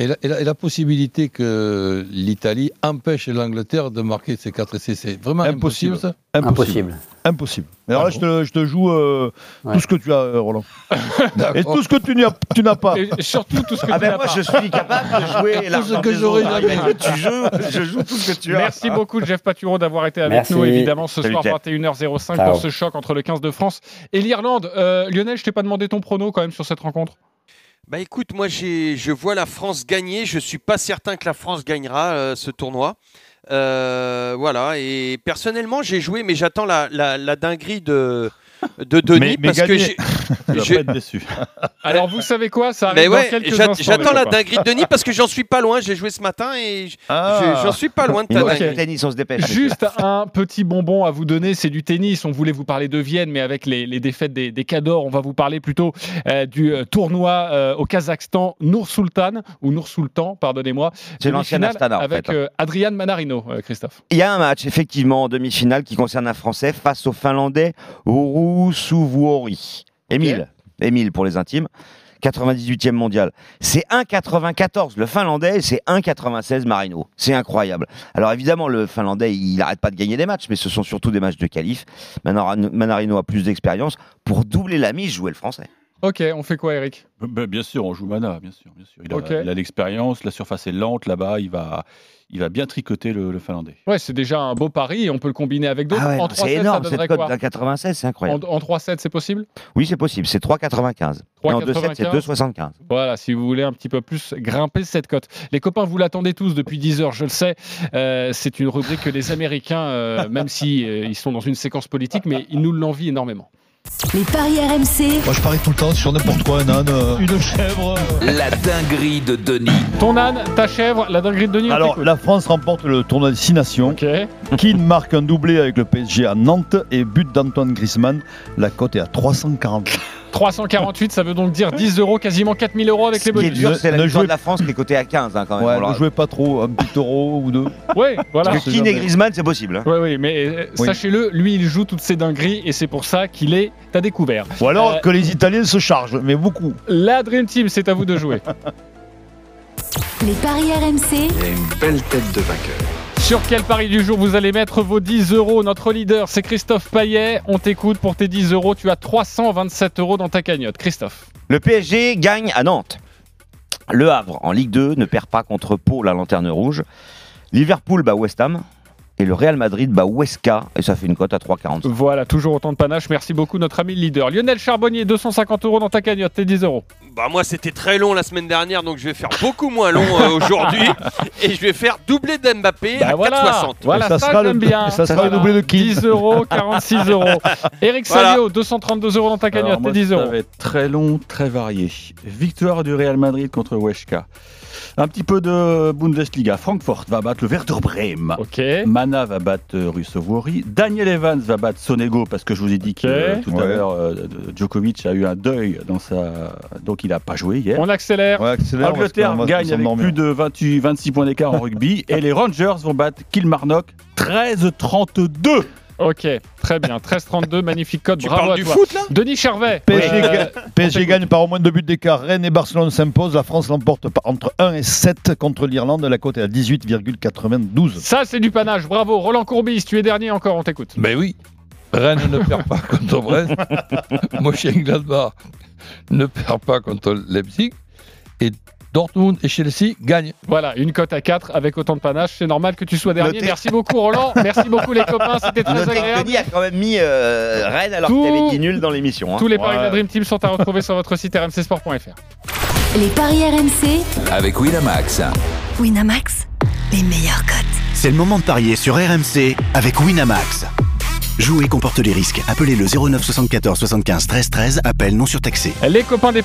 Et la, et la- et la possibilité que l'Italie empêche l'Angleterre de marquer ces quatre essais, c'est vraiment impossible, Impossible. ça? Impossible. Impossible. Mais alors là, je te, je te joue euh, Ouais. tout ce que tu as, euh, Roland. Et tout ce que tu n'as tu n'as pas. Et surtout tout ce que Ah tu ben n'as moi, pas. je suis capable de jouer l'argent ce que j'aurais jamais Ah, Tu joues, je joue tout ce que tu as. Merci beaucoup, Jeff Paturo, d'avoir été avec Merci. nous, évidemment, ce Salut, soir, Jeff. 21h05, Ciao. pour ce choc entre le 15 de France et l'Irlande. Euh, Lionel, je t'ai pas demandé ton prono quand même sur cette rencontre? Bah écoute, moi je vois la France gagner. Je suis pas certain que la France gagnera euh, ce tournoi. Euh, voilà. Et personnellement, j'ai joué, mais j'attends la, la dinguerie de de Denis Mais- mais parce que gagner. j'ai- pas être déçu. Alors vous savez quoi Ça arrive dans ouais, quelques j'a- instants. j'attends la dinguerie de Denis parce que j'en suis pas loin. J'ai joué ce matin et Ah. je- j'en suis pas loin de ta du tennis, on se dépêche. Juste un petit bonbon à vous donner, c'est du tennis. On voulait vous parler de Vienne, mais avec les, les défaites des, des Cadors, on va vous parler plutôt euh, du euh, tournoi euh, au Kazakhstan, Nour Sultan, ou Nour Sultan, pardonnez-moi. C'est l'ancien Astana, en Avec fait. hein. euh, Adrian Manarino, euh, Christophe. Il y a un match, effectivement, en demi-finale qui concerne un Français face au Finlandais Ouru Suvuori. Émile. Émile pour les intimes. 98e mondial. C'est 1,94 le Finlandais c'est 1,96 Marino. C'est incroyable. Alors évidemment, le Finlandais, il n'arrête pas de gagner des matchs, mais ce sont surtout des matchs de qualif. Manarino Manarino a plus d'expérience. Pour doubler la mise, jouer le Français. Ok, on fait quoi, Eric? Ben, bien sûr, on joue Mana, bien sûr. Bien sûr. Il a Ok. il a l'expérience, la surface est lente là-bas, il va, il va bien tricoter le, le Finlandais. Ouais, c'est déjà un beau pari et on peut le combiner avec d'autres. Ah ouais, en c'est 3-7, ça énorme donnerait cette cote d'un 96, c'est En, incroyable. en 3-7, c'est possible? Oui, c'est possible. C'est 3,95. Et en 2,7, c'est 3,95. 2,75. Voilà, si vous voulez un petit peu plus grimper cette cote. Les copains, vous l'attendez tous depuis 10 heures, je le sais. Euh, c'est une rubrique que les Américains, euh, même si euh, ils sont dans une séquence politique, mais ils nous l'envient énormément. Les paris RMC. Moi, je parie tout le temps sur n'importe quoi, un âne, euh, une chèvre. euh. La dinguerie de Denis. Ton âne, ta chèvre, la dinguerie de Denis, on Alors, t'écoute. la France remporte le tournoi des Six Nations. Ok. Keane marque un doublé avec le PSG à Nantes et but d'Antoine Griezmann. La cote est à 340. 348, ça veut donc dire 10 euros, quasiment 4000 euros avec Ce les qui est bonus. dur, Ne- c'est la ne victoire jouez- de la France qui est cotée à 15 hein, quand même. Ouais, On ne jouez pas trop, un petit euro ou deux. Oui, voilà. Parce que Keane et Griezmann, c'est possible. hein. Oui, oui, mais euh, Oui. sachez-le, lui, il joue toutes ces dingueries et c'est pour ça qu'il est à découvert. Ou alors Euh, que les Italiens se chargent, mais beaucoup. La Dream Team, c'est à vous de jouer. Les paris RMC. Il a une belle tête de vainqueur. Sur quel pari du jour vous allez mettre vos 10 euros? Notre leader, c'est Christophe Paillet. On t'écoute pour tes 10 euros. Tu as 327 euros dans ta cagnotte. Christophe. Le PSG gagne à Nantes. Le Havre, en Ligue 2, ne perd pas contre Pau, la lanterne rouge. Liverpool bat West Ham. Et le Real Madrid bat Huesca. Et ça fait une cote à 3,40. Voilà, toujours autant de panache. Merci beaucoup, notre ami le leader. Lionel Charbonnier, 250 euros dans ta cagnotte. Tes 10 euros. Bah moi c'était très long la semaine dernière donc je vais faire beaucoup moins long euh, aujourd'hui et je vais faire doubler d'Mbappé Bah à voilà, 4,60. voilà ça ça, sera le- j'aime bien. et ça sera le doublé de qui 10 euros, 46 euros. Eric Voilà. Salio, 232 euros dans ta cagnotte. Tes 10 Ça euros. va être très long, très varié. Victoire du Real Madrid contre Huesca. Un petit peu de Bundesliga. Francfort va battre le Werder Bremen. Ok. Mana va battre euh, Russovori. Daniel Evans va battre Sonego parce que je vous ai dit que euh, tout à l'heure euh, Djokovic a eu un deuil dans sa donc il n'a pas joué hier. On accélère. Ouais, accélère, parce Angleterre gagne avec plus de 28, 26 points d'écart en rugby et les Rangers vont battre Kilmarnock 13-32. Ok, très bien. 13-32, magnifique code. Tu Bravo parles à du toi. foot là Denis Charvet. PSG, euh, ga- PSG gagne par au moins deux buts d'écart. Rennes et Barcelone s'imposent. La France l'emporte entre 1 et 7 contre l'Irlande. La cote est à 18,92. Ça, c'est du panache. Bravo. Roland Courbis, tu es dernier encore. On t'écoute. Ben oui, Rennes ne perd pas contre Brest. Mönchengladbach ne perd pas contre Leipzig. Et Dortmund et Chelsea gagnent. Voilà, une cote à 4 avec autant de panache. C'est normal que tu sois dernier. Merci beaucoup, Roland. Merci beaucoup, les copains. C'était très que agréable. Denis a quand même mis euh, Rennes alors Tout- avait dit nul dans l'émission. hein. Tous les paris de la. Dream Team sont à retrouver sur votre site rmcsport.fr. Les paris RMC. Avec Winamax. Winamax. Les meilleurs cotes. C'est le moment de parier sur RMC avec Winamax. Jouer comporte les risques. Appelez le 09 74 75 13 13. Appel non surtaxé. Les copains des